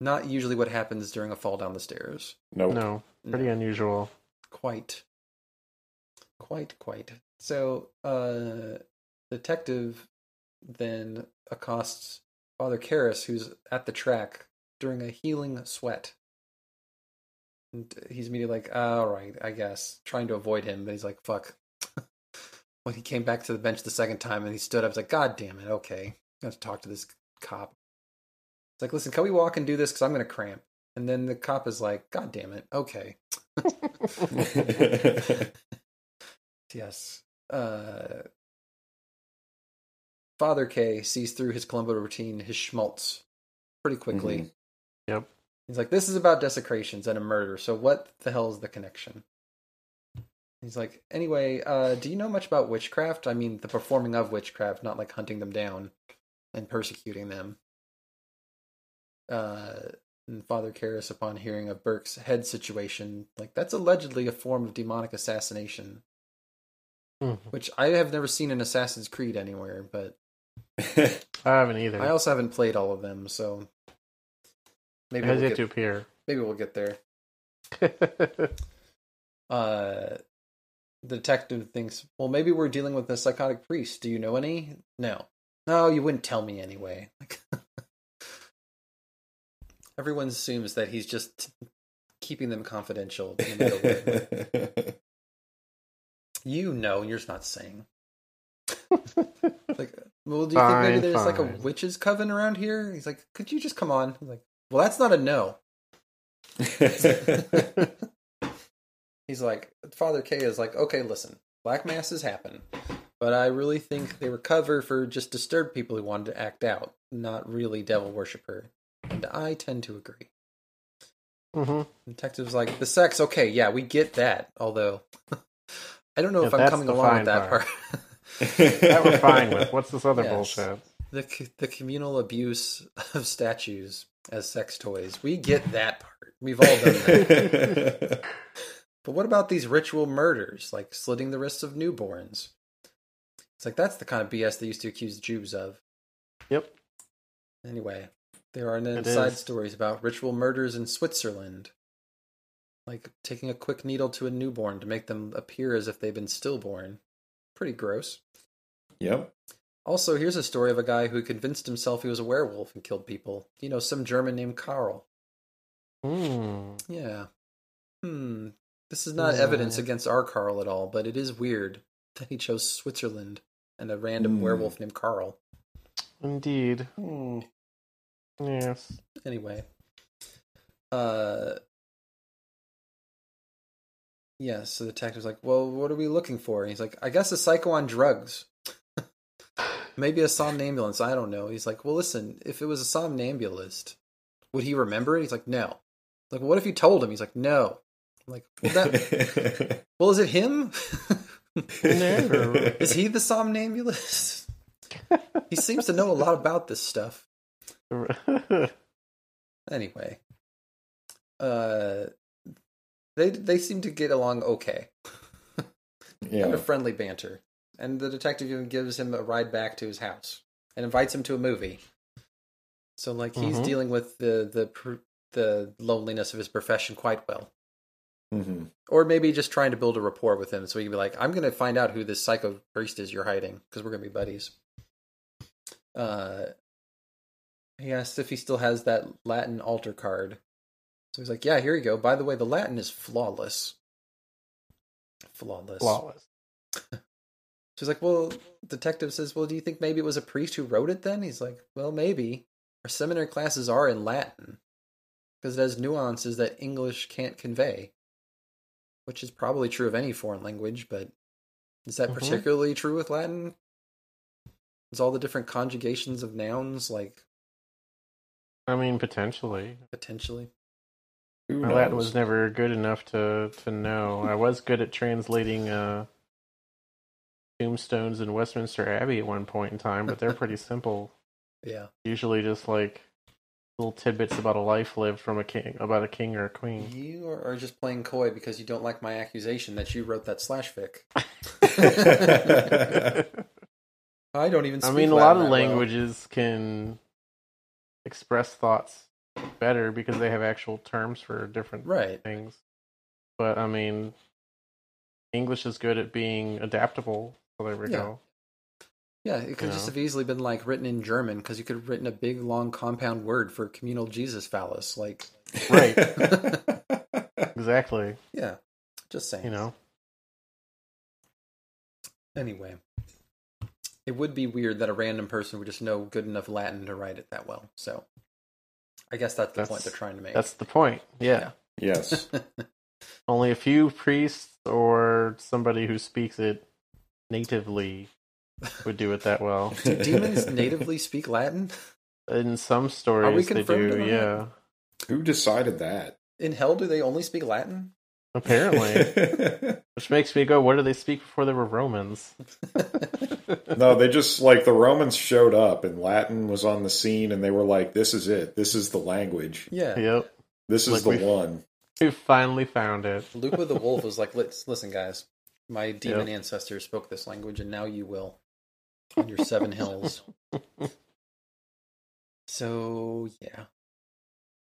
not usually what happens during a fall down the stairs. Nope. no, pretty unusual. quite quite quite. So uh detective then accosts father Karras, who's at the track during a healing sweat. And he's immediately like all right i guess trying to avoid him but he's like fuck. When he came back to the bench the second time and he stood up i was like god damn it okay i have to talk to this cop. It's like listen can we walk and do this? Because i'm gonna cramp. And then the cop is like god damn it okay Yes. Uh, Father K sees through his Columbo routine, his schmaltz, pretty quickly. Mhm. Yep. He's like, "This is about desecrations and a murder. So what the hell is the connection?" He's like, "Anyway, uh, do you know much about witchcraft? I mean, the performing of witchcraft, not like hunting them down and persecuting them." Uh, and Father Karras, upon hearing of Burke's head situation, like that's allegedly a form of demonic assassination. Mhm. which I have never seen in Assassin's Creed anywhere, but I haven't either. I also haven't played all of them, so maybe we'll get, to appear. maybe we'll get there. Uh, the detective thinks, well, maybe we're dealing with a psychotic priest. Do you know any? No, no, you wouldn't tell me anyway. Like, everyone assumes that he's just keeping them confidential. No matter what. You know, you're just not saying. Like, well, do you think maybe Fine, there's like a fine. witches coven around here? He's like, could you just come on? He's like, well, that's not a no. He's like, Father K is like, okay, listen, black masses happen, but I really think they were cover for just disturbed people who wanted to act out, not really devil worshiper. And I tend to agree. Mm-hmm. Detective's like, the sex, okay, yeah, we get that. Although, I don't know Yeah, if I'm coming along with that part. part. That we're fine with. What's this other Yes. bullshit? the the communal abuse of statues as sex toys. We get that part. We've all done that. but what about these ritual murders, like slitting the wrists of newborns? It's like that's the kind of BS they used to accuse Jews of. Yep. Anyway, there are then It side is. stories about ritual murders in Switzerland. Like taking a quick needle to a newborn to make them appear as if they've been stillborn. Pretty gross. Yep. Also, here's a story of a guy who convinced himself he was a werewolf and killed people. You know, some German named Karl. Hmm. Yeah. Hmm. This is not Yeah. evidence against our Karl at all, but it is weird that he chose Switzerland and a random Hmm. werewolf named Karl. Indeed. Hmm. Yes. Anyway. Uh Yeah, so the detective's like, Well, what are we looking for? And he's like, I guess a psycho on drugs. Maybe a somnambulance, I don't know. He's like, Well listen, if it was a somnambulist, would he remember it? He's like, No. Like, what if you told him? He's like, No. I'm like, well, that, well is it him? No. is he the somnambulist? he seems to know a lot about this stuff. Anyway, uh, they they seem to get along okay. Kind yeah. of friendly banter, and the detective even gives him a ride back to his house and invites him to a movie. So, like, he's Mhm. dealing with the the the loneliness of his profession quite well, hmm or maybe just trying to build a rapport with him, so he can be like, "I'm going to find out who this psycho priest is you're hiding, because we're going to be buddies." Uh, he asked if he still has that Latin altar card. So he's like, "Yeah, here you go. By the way, the Latin is flawless. Flawless." Flawless. She's like, "Well," detective says, "Well, do you think maybe it was a priest who wrote it then?" He's like, "Well, maybe. Our seminary classes are in Latin because it has nuances that English can't convey." Which is probably true of any foreign language, but is that Mhm. particularly true with Latin? Is all the different conjugations of nouns like I mean, potentially. potentially? Who My Latin was never good enough to to know. I was good at translating uh, tombstones in Westminster Abbey at one point in time, but they're pretty simple. Yeah. Usually, just like little tidbits about a life lived from a king, about a king or a queen. You are just playing coy because you don't like my accusation that you wrote that slash fic. I don't even. I mean, a lot of that well. languages can express thoughts better because they have actual terms for different right? things. But I mean, English is good at being adaptable. So there we Yeah. go. Yeah, it could You just know? have easily been like written in German because you could have written a big long compound word for communal Jesus phallus. Like, Right. Exactly. yeah, just saying. You know. Anyway, it would be weird that a random person would just know good enough Latin to write it that well. So, I guess that's the point they're trying to make. That's the point. Yeah. yes. Only a few priests or somebody who speaks it natively would do it that well. Do demons natively speak Latin? In some stories, they do. on that? Yeah. Who decided that? In hell, do they only speak Latin? Apparently. Which makes me go, what did they speak before they were Romans? no, they just like the Romans showed up and Latin was on the scene and they were like, "This is it. This is the language. Yeah. Yep. This is Like the we- one." We finally found it. Lupa the wolf was like, "Let's listen, guys. My demon Yep. ancestors spoke this language, and now you will on your seven hills." So yeah.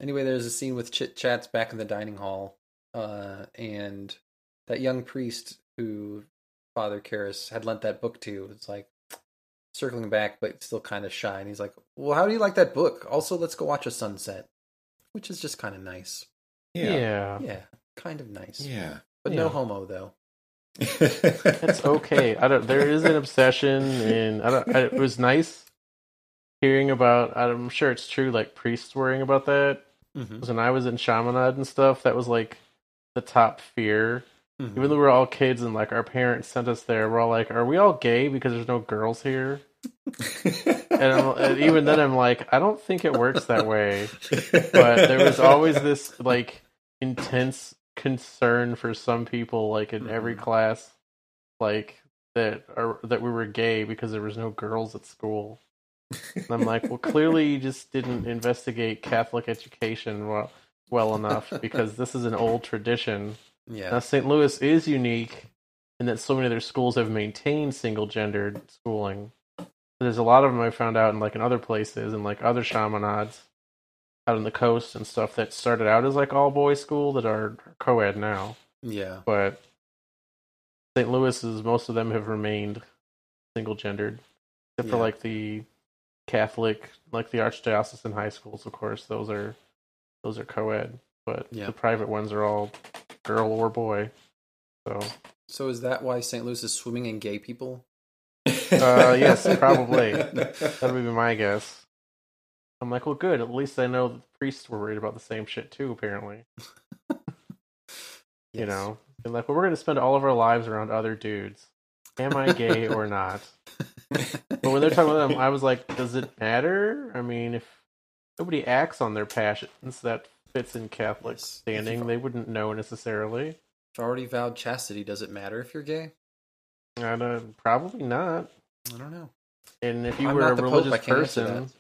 Anyway, there's a scene with chit chats back in the dining hall, uh, and that young priest who Father Karras had lent that book to. It's like circling back, but still kind of shy. And he's like, "Well, how do you like that book? Also, let's go watch a sunset," which is just kind of nice. Yeah. Yeah, kind of nice. Yeah. But no homo though. It's okay. I don't. There is an obsession, and I don't. I, it was nice hearing about. I'm sure it's true. Like priests worrying about that. Mm-hmm. 'Cause When I was in Chaminade and stuff, that was like the top fear. Mm-hmm. Even though we're all kids and like our parents sent us there, we're all like, "Are we all gay because there's no girls here?" And, I'm, and even then, I'm like, I don't think it works that way. But there was always this like intense concern for some people, like in every Mhm. class, like that are that we were gay because there was no girls at school. And I'm like, well, clearly you just didn't investigate Catholic education well, well enough because this is an old tradition. Yeah. Now, Yeah. St. Louis is unique in that so many other schools have maintained single gendered schooling. There's a lot of them I found out in like in other places and like other Chaminades out on the coast and stuff that started out as like all boys school that are co ed now. Yeah. But St. Louis is most of them have remained single gendered, except for like the Catholic, like the archdiocesan high schools. Of course, those are those are co-ed, but Yeah. the private ones are all girl or boy. So So is that why St. Louis is swimming in gay people? Uh, yes, probably. that would be my guess. I'm like, well, good. At least I know the priests were worried about the same shit too. Apparently, you know, they're like, well, we're going to spend all of our lives around other dudes. Am I gay or not? But when they're talking about them, I was like, does it matter? I mean, if nobody acts on their passions, that fits in Catholic Yes. standing. They wouldn't know necessarily. If already vowed chastity, does it matter if you're gay? I don't, probably not. I don't know. And if you I'm were a Pope, religious answer person,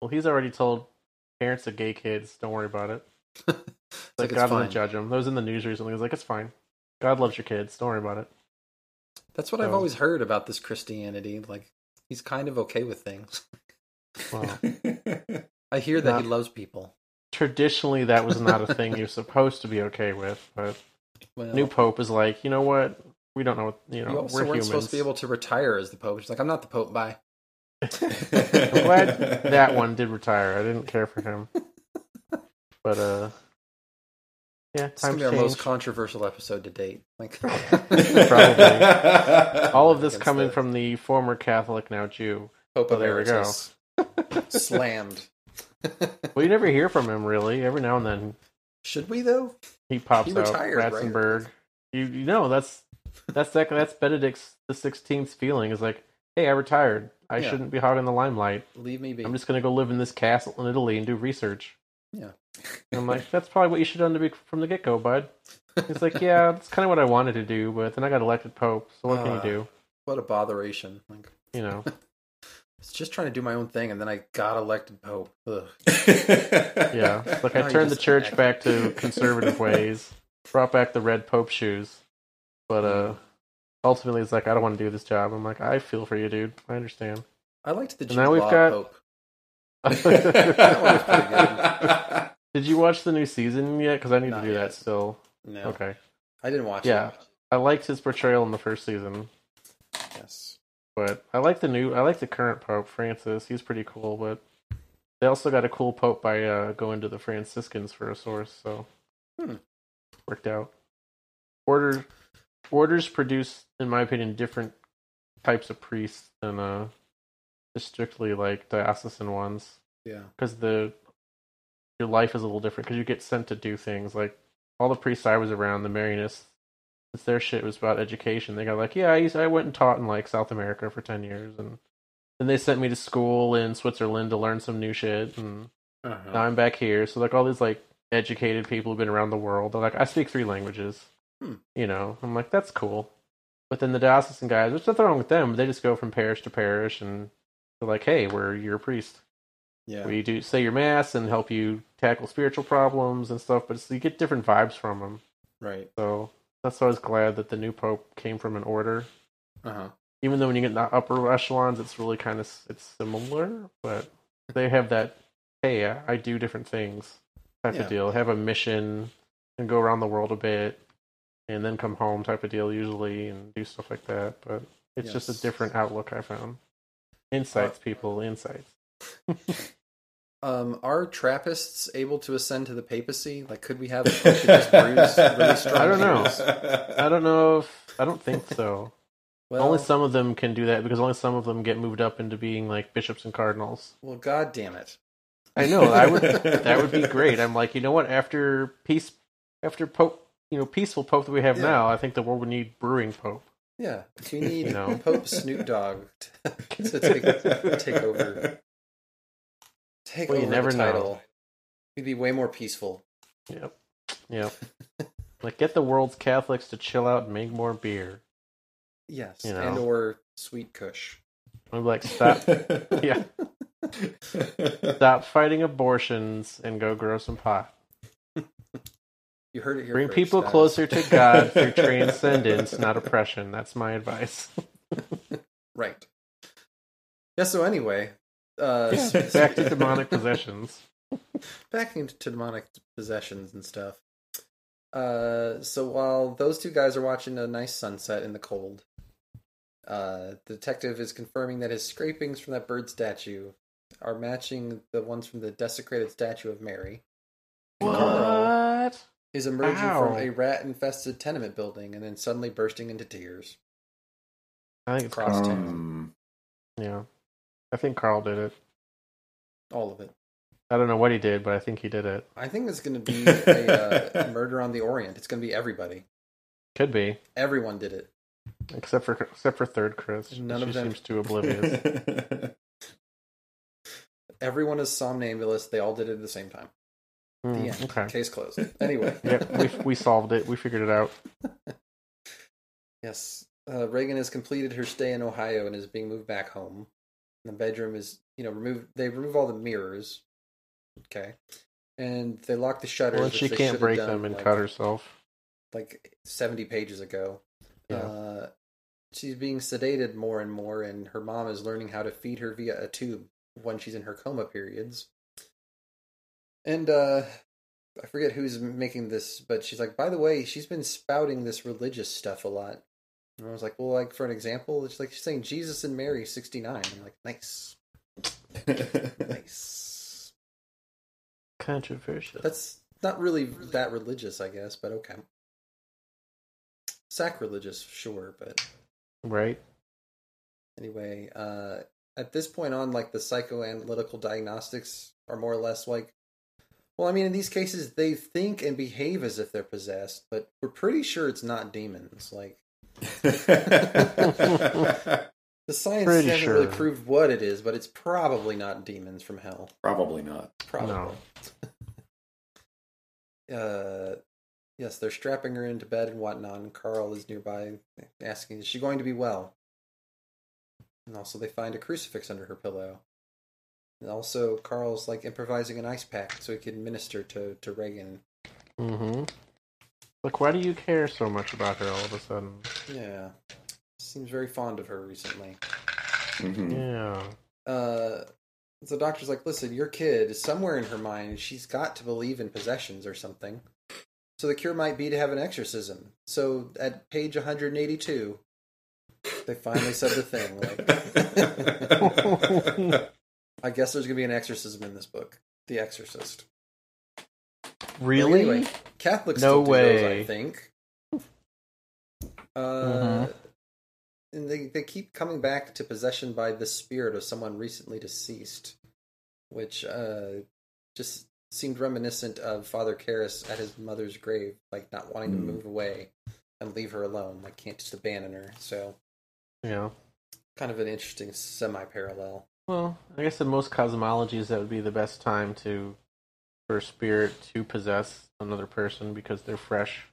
well, he's already told parents of gay kids, don't worry about it. It's Like, like God doesn't judge them. That was in the news recently. He was like, it's fine. God loves your kids. Don't worry about it. That's what I've always heard about this Christianity. Like he's kind of okay with things. Well, I hear that Not- he loves people. traditionally, that was not a thing you're supposed to be okay with. But Well, new pope is like, you know what? We don't know. What, you you know, also we're humans. supposed to be able to retire as the pope. She's like, I'm not the pope. Bye. I'm glad that one did retire. I didn't care for him. But uh, yeah, It's gonna times be our most controversial episode to date. Like, probably All of this coming the from the former Catholic, now Jew. Pope Oh, there we go. Slammed. Well, you never hear from him really. Every now and then Should we though? he pops He out. retired, right? You, you know that's that's that, that's Benedict's the Sixteenth's feeling is like, hey, I retired. I Yeah. shouldn't be hogging the limelight. Leave me be. I'm just gonna go live in this castle in Italy and do research. Yeah. And I'm like, that's probably what you should have done to be from the get go, bud. He's like, yeah, that's kind of what I wanted to do, but then I got elected pope. So what can Uh. you do? What a botheration. Like, You know, was just trying to do my own thing, and then I got elected pope. Ugh. yeah. Like I turned the church act- back to conservative ways, brought back the red pope shoes, but uh, ultimately it's like I don't want to do this job. I'm like, I feel for you, dude. I understand. I liked the And Jude now we've got- pope. Did you watch the new season yet? Because I need Not to do yet. that still. No, Okay. I didn't watch Yeah. it. I liked his portrayal in the first season, Yes. But I like the new. I like the current Pope Francis. He's pretty cool, but they also got a cool Pope by uh, going to the Franciscans for a source, so Hmm. worked out. Order orders produce, in my opinion, different types of priests than uh, just strictly like diocesan ones. Yeah. because the your life is a little different because you get sent to do things like all the priests I was around, the Marianists, since their shit was about education. They got like, yeah, I used, I went and taught in like South America for ten years, and then they sent me to school in Switzerland to learn some new shit, and Uh-huh. now I'm back here. So like all these like educated people who've been around the world, they're like, I speak three languages. Hmm. You know, I'm like, that's cool. But then the diocesan guys, there's nothing wrong with them. They just go from parish to parish, and they're like, hey, we're your priest yeah. we do say your mass and help you tackle spiritual problems and stuff, but it's, you get different vibes from them. Right. So that's why I was glad that the new pope came from an order. Uh huh. Even though when you get in the upper echelons, it's really kind of it's similar, but they have that hey, I, I do different things type Yeah. of deal. Have a mission and go around the world a bit, and then come home type of deal usually, and do stuff like that. But it's just a different outlook I found. Insights, people, insights. Um, are Trappists able to ascend to the papacy? Like, could we have a pope just brews really I don't know. I don't know if I don't think so. Well, only some of them can do that because only some of them get moved up into being like bishops and cardinals. Well, god damn it. I know. I would. that would be great. I'm like, you know what? After peace, after pope, you know, peaceful pope that we have Yeah. now, I think the world would need brewing pope. Yeah, we need You know. Pope Snoop Dogg to, to take, take over. Take Well, you never the know. title. We'd be way more peaceful. Yep. Yep. like, get the world's Catholics to chill out and make more beer. Yes, You know. and or sweet Kush. I'm like, stop, yeah, stop fighting abortions and go grow some pot. You heard it here. Bring first, people closer to God through transcendence, not oppression. That's my advice. right. Yeah. So anyway, uh, Back to demonic possessions. back into demonic possessions and stuff. Uh, so while those two guys are watching a nice sunset in the cold, uh, the detective is confirming that his scrapings from that bird statue are matching the ones from the desecrated statue of Mary. Carl What? is emerging from a rat-infested tenement building and then suddenly bursting into tears. I think it's Cross Carl. town. Um, Yeah. I think Carl did it. All of it. I don't know what he did, but I think he did it. I think it's going to be a uh, murder on the Orient. It's going to be everybody. Could be, Everyone did it. except for except for third Chris. None she of them- seems too oblivious. Everyone is somnambulist. They all did it at the same time. The Hmm, end. okay. Case closed. Anyway. yeah, we we solved it. We figured it out. Yes. Uh, Regan has completed her stay in Ohio and is being moved back home. The bedroom is, you know, remove They remove all the mirrors. Okay. And they lock the shutters. Well, she can't break them and like, cut herself. Like 70 pages ago. Yeah. Uh, she's being sedated more and more, and her mom is learning how to feed her via a tube when she's in her coma periods. And uh, I forget who's making this, but she's like, by the way, she's been spouting this religious stuff a lot. And I was like, well, like for an example, it's like she's saying Jesus and Mary 69. I'm like, nice, nice. Controversial. That's not really that religious, I guess, but okay. Sacrilegious, sure, but right. anyway, uh, at this point on, like the psychoanalytical diagnostics are more or less like, well, I mean, in these cases, they think and behave as if they're possessed, but we're pretty sure it's not demons. Like the science Pretty hasn't really proved what it is, but it's probably not demons from hell. Probably not. Probably. uh, yes, they're strapping her into bed and whatnot, and Carl is nearby asking, Is she going to be well? And also, they find a crucifix under her pillow. And also, Carl's like improvising an ice pack so he can minister to, to Regan. Mm-hmm. Like, why do you care so much about her all of a sudden? Yeah. Seems very fond of her recently. Mhm. Yeah. uh the doctor's like listen your kid is somewhere in her mind she's got to believe in possessions or something so the cure might be to have an exorcism so at page 182 they finally said the thing like i guess there's gonna be an exorcism in this book the exorcist Really? anyway catholics No do those, i think uh Mhm. and they, they keep coming back to possession by the spirit of someone recently deceased, which uh, just seemed reminiscent of Father Karras at his mother's grave, like not wanting Hmm. to move away and leave her alone, like can't just abandon her. So, Yeah. kind of an interesting semi-parallel. Well, I guess in most cosmologies, that would be the best time to for a spirit to possess another person because they're fresh,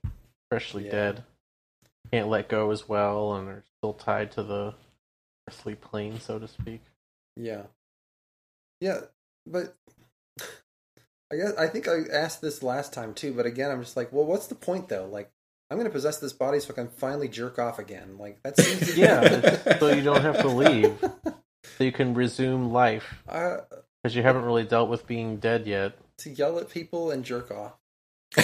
freshly Yeah. dead, can't let go as well, and are still tied to the earthly plane, so to speak. Yeah, yeah, but I guess I think I asked this last time too. But again, I'm just like, well, what's the point though? Like, I'm gonna possess this body so I can finally jerk off again. Like that seems to Yeah, so you don't have to leave, so you can resume life uh, because you haven't really dealt with being dead yet. To yell at people and jerk off.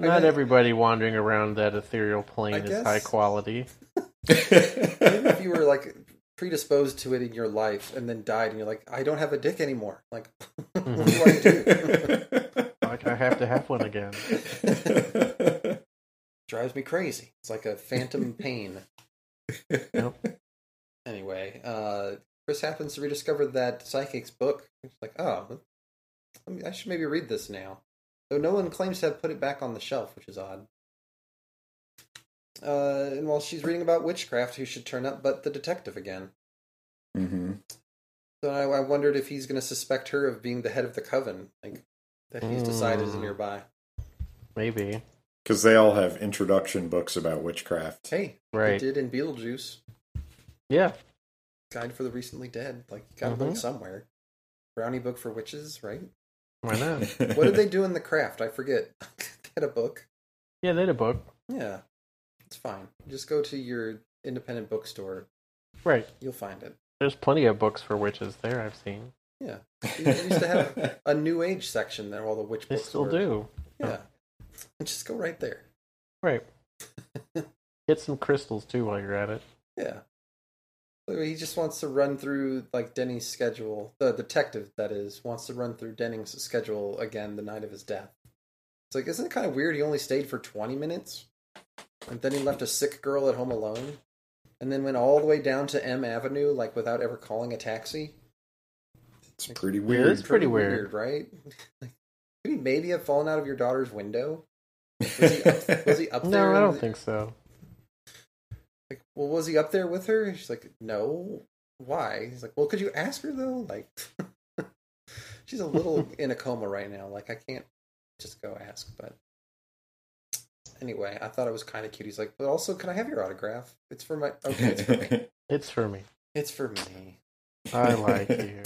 Not guess- everybody wandering around that ethereal plane I is guess- high quality. If you were like predisposed to it in your life and then died, and you're like, I don't have a dick anymore. Like, what do I do? Like I have to have one again. Drives me crazy. It's like a phantom pain. Yep. Anyway, uh, Chris happens to rediscover that psychic's book. He's like, oh, I should maybe read this now. Though no one claims to have put it back on the shelf, which is odd. Uh, and while she's reading about witchcraft, who should turn up but the detective again? Mm-hmm. So I, I wondered if he's going to suspect her of being the head of the coven, like that he's decided is Mm. nearby. Maybe. Because they all have introduction books about witchcraft. Hey, Right. they did in Beetlejuice, Yeah. Guide for the Recently Dead. Like, you got a book mm-hmm. somewhere. Brownie book for witches, right? Why not? What did they do in the craft? I forget. they had a book. Yeah, they had a book. Yeah, it's fine. Just go to your independent bookstore. Right. You'll find it. There's plenty of books for witches there. I've seen. Yeah, they used to have a new age section there. All the witch They books. still were. do. Yeah. Just go right there. Right. Get some crystals too while you're at it. Yeah. So He just wants to run through like Denny's schedule. The detective that is wants to run through Denning's schedule again the night of his death. It's like, isn't it kind of weird? He only stayed for twenty minutes, and then he left a sick girl at home alone, and then went all the way down to M Avenue like without ever calling a taxi. It's pretty Yeah, weird. it's pretty weird. right? Like, could he maybe have fallen out of your daughter's window? Was he up, was he up there? No, I don't the- think so. Like, well, was he up there with her? She's like, no. Why? He's like, well, could you ask her though? Like, she's a little in a coma right now. Like, I can't just go ask. But anyway, I thought it was kind of cute. He's like, but also, can I have your autograph? It's for my. Okay, it's for me. It's for me. It's for me. I like you.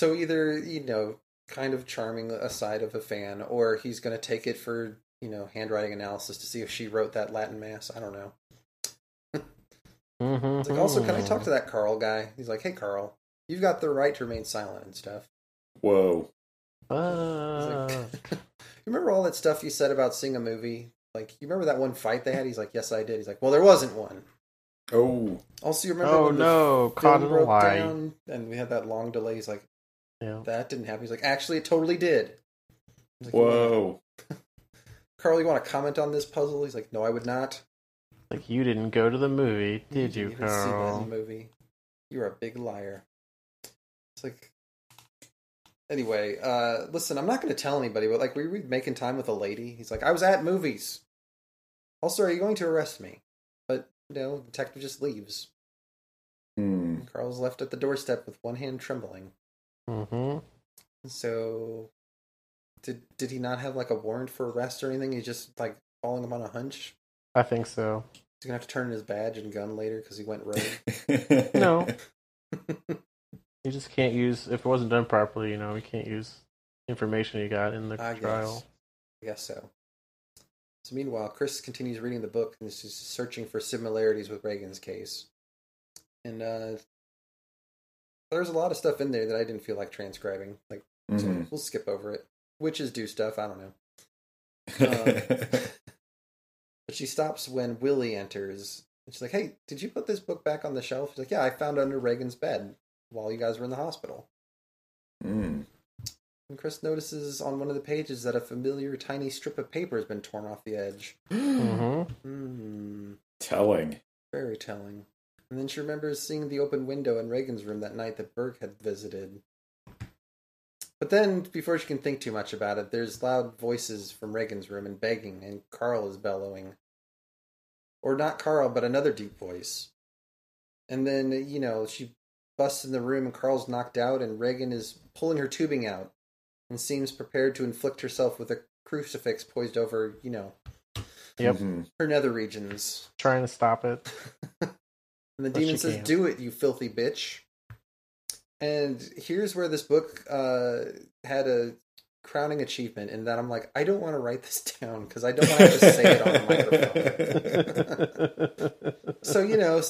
So either you know, kind of charming aside of a fan, or he's going to take it for you know handwriting analysis to see if she wrote that Latin mass. I don't know. Mm-hmm. It's like, also, can I talk to that Carl guy? He's like, hey, Carl, you've got the right to remain silent and stuff. Whoa. He's Uh, like, you remember all that stuff you said about seeing a movie? Like, you remember that one fight they had? He's like, yes, I did. He's like, well, there wasn't one. Oh. Also, you remember oh when the no, film caught in a broke lie. down and we had that long delay? He's like, Yeah. that didn't happen. He's like, actually, it totally did. Like, Whoa. Carl, you want to comment on this puzzle? He's like, no, I would not. Like you didn't go to the movie, did you, didn't even see that in Carl? the movie. You're a big liar. It's like. Anyway, uh, listen, I'm not going to tell anybody, but like, we were you making time with a lady? He's like, I was at movies. Also, are you going to arrest me? But, you know, detective just leaves. Hmm. Carl's left at the doorstep with one hand trembling. Mm-hmm. So, did did he not have like a warrant for arrest or anything? He's just like following him on a hunch. I think so. He's gonna have to turn in his badge and gun later because he went rogue. No. You just can't use if it wasn't done properly. You know, you can't use information you got in the I guess. trial. I guess so. So meanwhile, Chris continues reading the book and is just searching for similarities with Regan's case. And uh there's a lot of stuff in there that I didn't feel like transcribing. Like so Mhm. we'll skip over it. Witches do stuff, I don't know. Um, But she stops when Willie enters. And she's like, Hey, did you put this book back on the shelf? She's like, Yeah, I found it under Regan's bed while you guys were in the hospital. Hmm. And Chris notices on one of the pages that a familiar tiny strip of paper has been torn off the edge. Mm-hmm. Hmm, Telling. very telling. And then she remembers seeing the open window in Regan's room that night that Burke had visited. But then, before she can think too much about it, there's loud voices from Regan's room and begging, and Carl is bellowing. Or not Carl, but another deep voice. And then, you know, she busts in the room and Carl's knocked out, and Regan is pulling her tubing out and seems prepared to inflict herself with a crucifix poised over, you know, Yep. Mhm. her nether regions. Trying to stop it. And the But demon says, can't. "Do it, you filthy bitch." And here's where this book uh, had a crowning achievement in that I'm like, I don't want to write this down because I don't want to have to say it on the microphone. so you know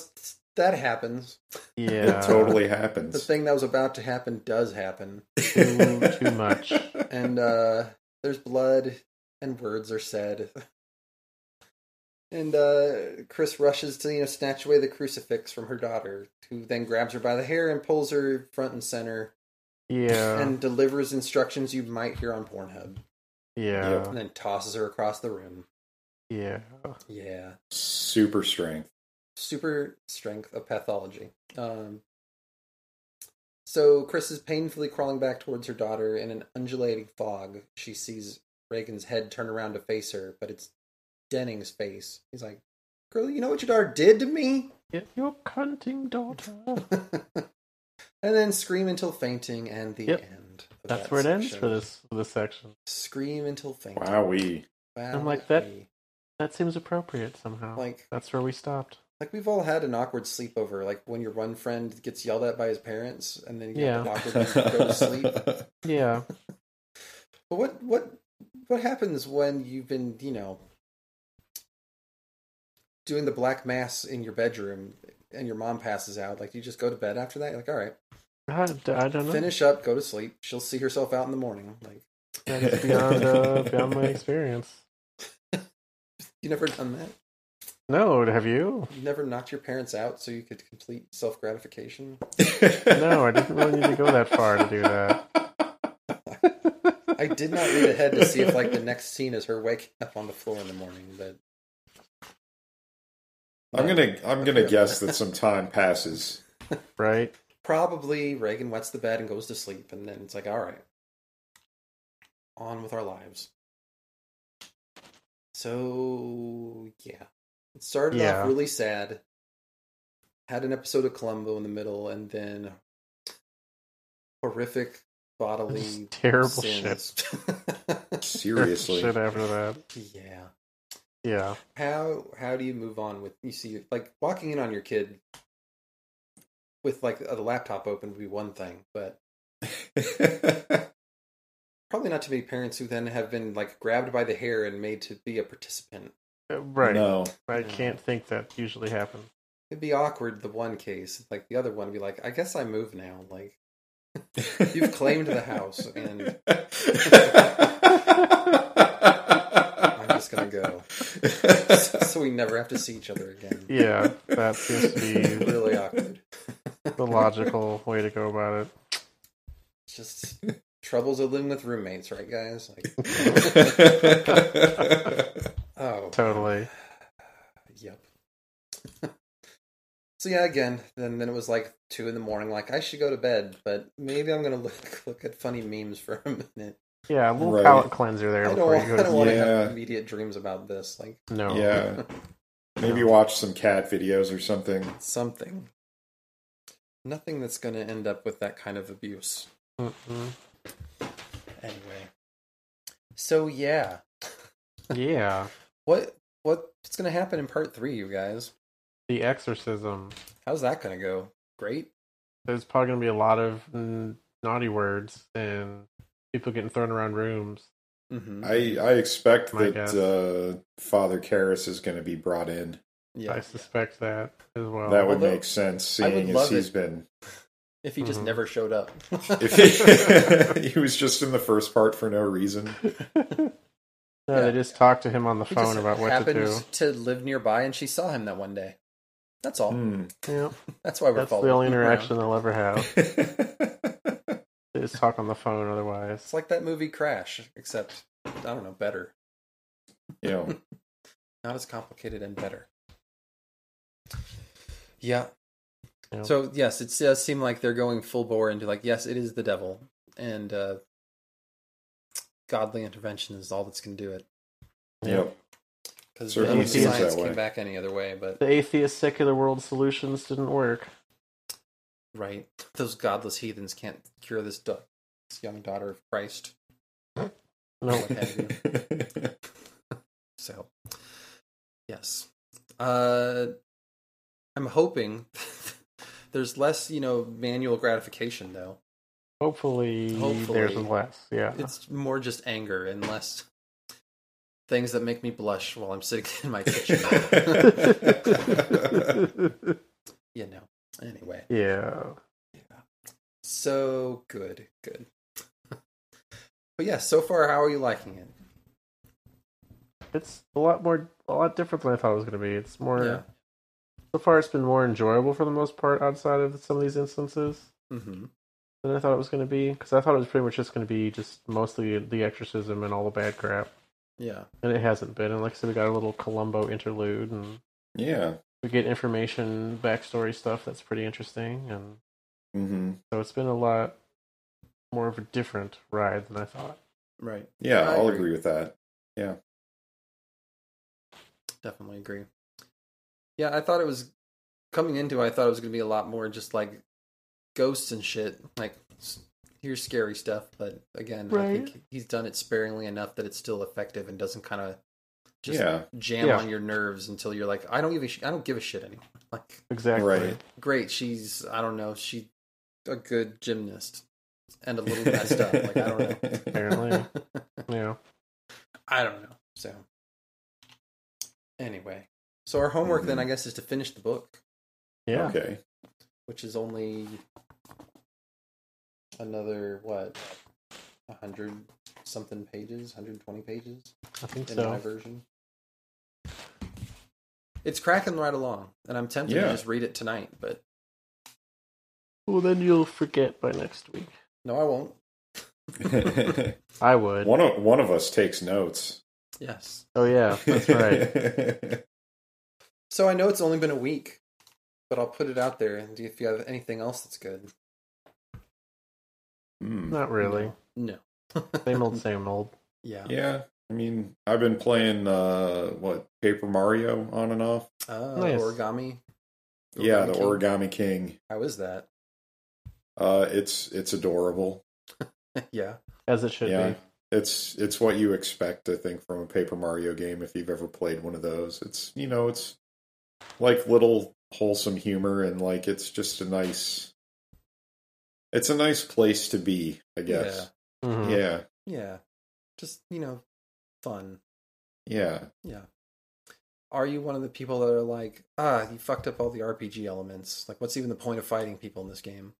that happens. yeah. It totally happens. The thing that was about to happen does happen, Too, too much. and uh, there's blood and words are said. And uh, Chris rushes to you know snatch away the crucifix from her daughter, who then grabs her by the hair and pulls her front and center, Yeah. and delivers instructions you might hear on Pornhub, yeah. and then tosses her across the room. Yeah. Yeah, Super strength. super strength of pathology. Um, so Chris is painfully crawling back towards her daughter in an undulating fog. She sees Regan's head turn around to face her, but it's Denning's face. He's like, "Girl, you know what your daughter did to me?" Get your cunting daughter. and then scream until fainting, and the Yep. end. That's that where it ends for this for this section. Scream until fainting. Wowee. I'm like, that- That seems appropriate somehow. Like, That's where we stopped. like we've all had an awkward sleepover. Like when your one friend gets yelled at by his parents, and then you Yeah. have to go to sleep. Yeah. But what what what happens when you've been, you know, doing the black mass in your bedroom and your mom passes out? Like you just go to bed after that? You're like, all right, I, I don't know. finish up, go to sleep. She'll see herself out in the morning. Like That is beyond uh, beyond my experience. You never done that? No, have you? You never knocked your parents out so you could complete self gratification? No, I didn't really need to go that far to do that. I did not read ahead to see if like the next scene is her waking up on the floor in the morning, but I'm gonna I'm gonna guess that some time passes. Right? probably Regan wets the bed and goes to sleep, and then it's like, all right, on with our lives. So yeah, it started Yeah. off really sad. Had an episode of Columbo in the middle, and then horrific bodily Just terrible shit. Seriously. Shit after that. yeah. Yeah. How how do you move on with you see like walking in on your kid with like a laptop open would be one thing, but probably not too many parents who then have been like grabbed by the hair and made to be a participant. Uh, Right. No. I can't think that usually happens. It'd be awkward the one case, like the other one would be like, I guess I move now. Like You've claimed the house, and I'm just gonna go, so we never have to see each other again. Yeah, that seems to be really awkward. the logical way to go about it. Just troubles of living with roommates, right, guys? Like, oh, Totally. Yep. so yeah, again, then then it was like two in the morning. Like I should go to bed, but maybe I'm gonna look look at funny memes for a minute. Yeah, a little Right. palate cleanser there I don't, want, I don't to want to Yeah. have immediate dreams about this. Like No. yeah. Maybe watch some cat videos or something. something, nothing that's gonna end up with that kind of abuse. Mm-mm. Anyway, so yeah, Yeah. what what's gonna happen in part three, you guys? The Exorcism. How's that gonna go? Great. There's probably going to be a lot of naughty words and people getting thrown around rooms. Mm-hmm. I I expect My that uh, Father Karras is going to be brought in. Yeah. I suspect that as well. that would Although, make sense, seeing as love he's it. been. If he just Mhm. never showed up. If he, he was just in the first part for no reason. no, Yeah. they just talked to him on the He phone about what to happened do. to live nearby, and she saw him that one day. That's all. Hmm. Yeah, That's why we're that's the only interaction around. they'll ever have. They just talk on the phone otherwise. It's like that movie Crash, except I don't know, better. Yeah. Not as complicated and better. Yeah. Yeah. So yes, it does seem like they're going full bore into like, yes, it is the devil, and uh, godly intervention is all that's going to do it. yep. Because Certainly seems science came back any other way, but The atheist secular world solutions didn't work. Right, those godless heathens can't cure this, da- this young daughter of Christ. No, What have you. So, yes. Uh, I'm hoping there's less, you know, manual gratification, though. hopefully, Hopefully. there's less. Yeah. It's more just anger and less things that make me blush while I'm sitting in my kitchen. you know. Anyway, yeah. Yeah. so good, good. but yeah, so far, how are you liking it? It's a lot more, a lot different than I thought it was going to be. It's more. Yeah. So far, it's been more enjoyable for the most part outside of some of these instances Mm-hmm. than I thought it was going to be. Because I thought it was pretty much just going to be just mostly the exorcism and all the bad crap, Yeah. and it hasn't been. And like I said, we got a little Columbo interlude, and yeah. We get information, backstory stuff that's pretty interesting, and hmm so it's been a lot more of a different ride than I thought. Right. Yeah, I I'll agree. agree with that. Yeah. Definitely agree. Yeah, I thought it was coming into. I thought it was going to be a lot more just like ghosts and shit. Like here's scary stuff, but again, I think he's done it sparingly enough that it's still effective and doesn't kind of just Yeah. jam Yeah. on your nerves until you're like, I don't give a sh- I don't give a shit anymore. Like, Exactly. Right. great, she's I don't know, she a good gymnast and a little messed up. Like I don't know. Apparently. Yeah. I don't know. So anyway, so our homework then I guess is to finish the book, Yeah. Okay. which is only another what hundred something pages, hundred twenty pages I think in so. my version. It's cracking right along, and I'm tempted Yeah. to just read it tonight, but Well, then you'll forget by next week. no, I won't. I would. one of one of us takes notes. Yes. Oh yeah, that's right. So I know it's only been a week, but I'll put it out there. And do if you have anything else that's good? Hmm. Not really. No. Same old, same old. Yeah. Yeah, I mean, I've been playing uh what Paper Mario on and off. Uh, Nice. Origami. yeah, the King. Origami King. How is that? Uh, it's it's adorable. yeah. As it should yeah, be. it's it's what you expect, I think, from a Paper Mario game if you've ever played one of those. It's you know, it's like little wholesome humor and like it's just a nice. It's a nice place to be, I guess. Mhm. Yeah, Yeah. Just, you know, fun. yeah. Yeah. Are you one of the people that are like, ah, you fucked up all the RPG elements? Like, what's even the point of fighting people in this game?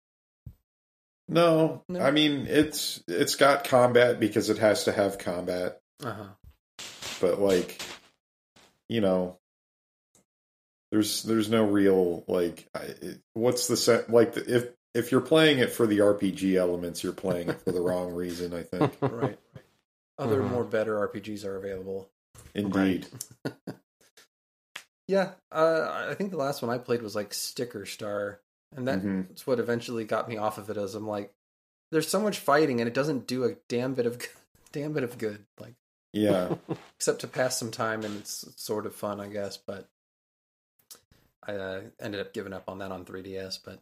No, No? I mean it's it's got combat because it has to have combat. Uh huh. but like you know there's there's no real like I- it- what's the set like the, if if you're playing it for the RPG elements you're playing it for the wrong reason I think Right. Other Mhm. more better RPGs are available. indeed Yeah. Uh, I think the last one I played was like Sticker Star, and that's Mhm. what eventually got me off of it. As I'm like, there's so much fighting, and it doesn't do a damn bit of damn bit of good. Like, yeah except to pass some time, and it's sort of fun, I guess. But I uh, ended up giving up on that on 3DS. But,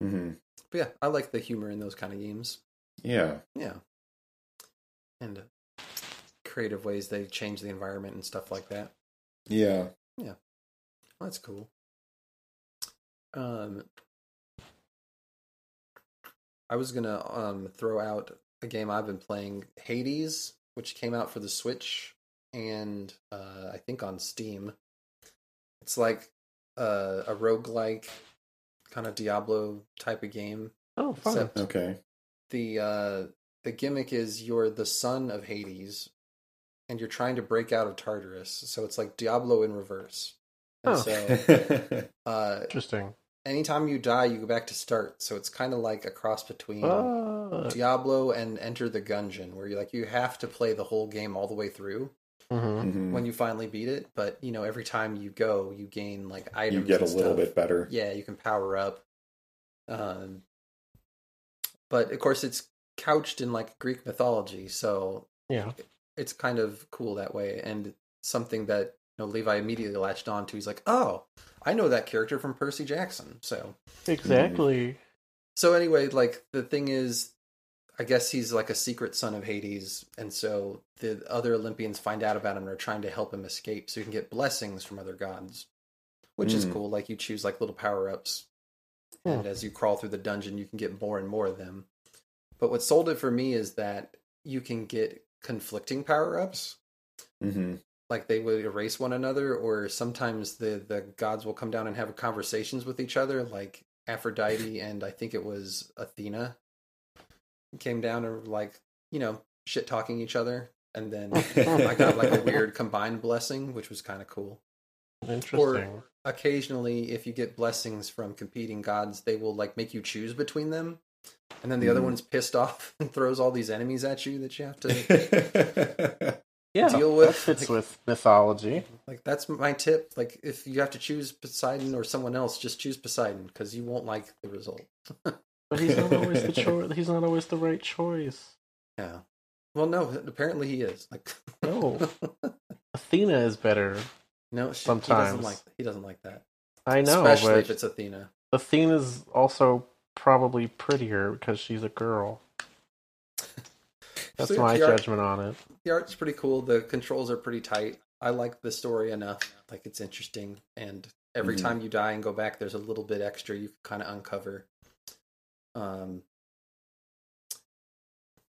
hmm but yeah, I like the humor in those kind of games. yeah Yeah, and creative ways they change the environment and stuff like that. yeah Yeah. That's cool. Um, I was gonna um throw out a game I've been playing, Hades, which came out for the Switch and uh, I think on Steam. It's like uh, a roguelike kind of Diablo type of game. Oh, fun. Except okay the uh, the gimmick is you're the son of Hades, and you're trying to break out of Tartarus. So it's like Diablo in reverse. And Oh. so uh, Interesting. anytime you die, you go back to start. So it's kind of like a cross between Uh, Diablo and Enter the Gungeon, where you like you have to play the whole game all the way through mhm. Mhm. when you finally beat it. But you know, every time you go, you gain like items. you get a and little bit better Yeah, you can power up. Um, but of course, it's couched in like Greek mythology, so Yeah. it's kind of cool that way, and something that you know Levi immediately latched on to. He's like, "Oh, I know that character from Percy Jackson." So, Exactly. so anyway, like the thing is, I guess he's like a secret son of Hades, and so the other Olympians find out about him and are trying to help him escape, so he can get blessings from other gods, which is Mm. cool. Like you choose like little power ups, and as you crawl through the dungeon, you can get more and more of them. But what sold it for me is that you can get conflicting power ups hmm like they would erase one another or sometimes the the gods will come down and have conversations with each other like aphrodite and i think it was athena came down and like you know shit talking each other and then i got like a weird combined blessing which was kind of cool Interesting. occasionally if you get blessings from competing gods they will like make you choose between them and then the other Mhm. one's pissed off and throws all these enemies at you that you have to yeah. deal with, That fits like- with mythology. Like that's my tip. Like if you have to choose Poseidon or someone else, just choose Poseidon because you won't like the result. But he's not always the choice. He's not always the right choice. Yeah. Well, no. Apparently he is. Like No. Athena is better. no. She, He Sometimes. doesn't like. He doesn't like that. I know, Especially if it's Athena. Athena's also probably prettier because she's a girl. That's So, my the art- judgment on it. The art's pretty cool. The controls are pretty tight. I like the story enough. Like it's interesting, and every Mhm. time you die and go back, there's a little bit extra you can kind of uncover. Um,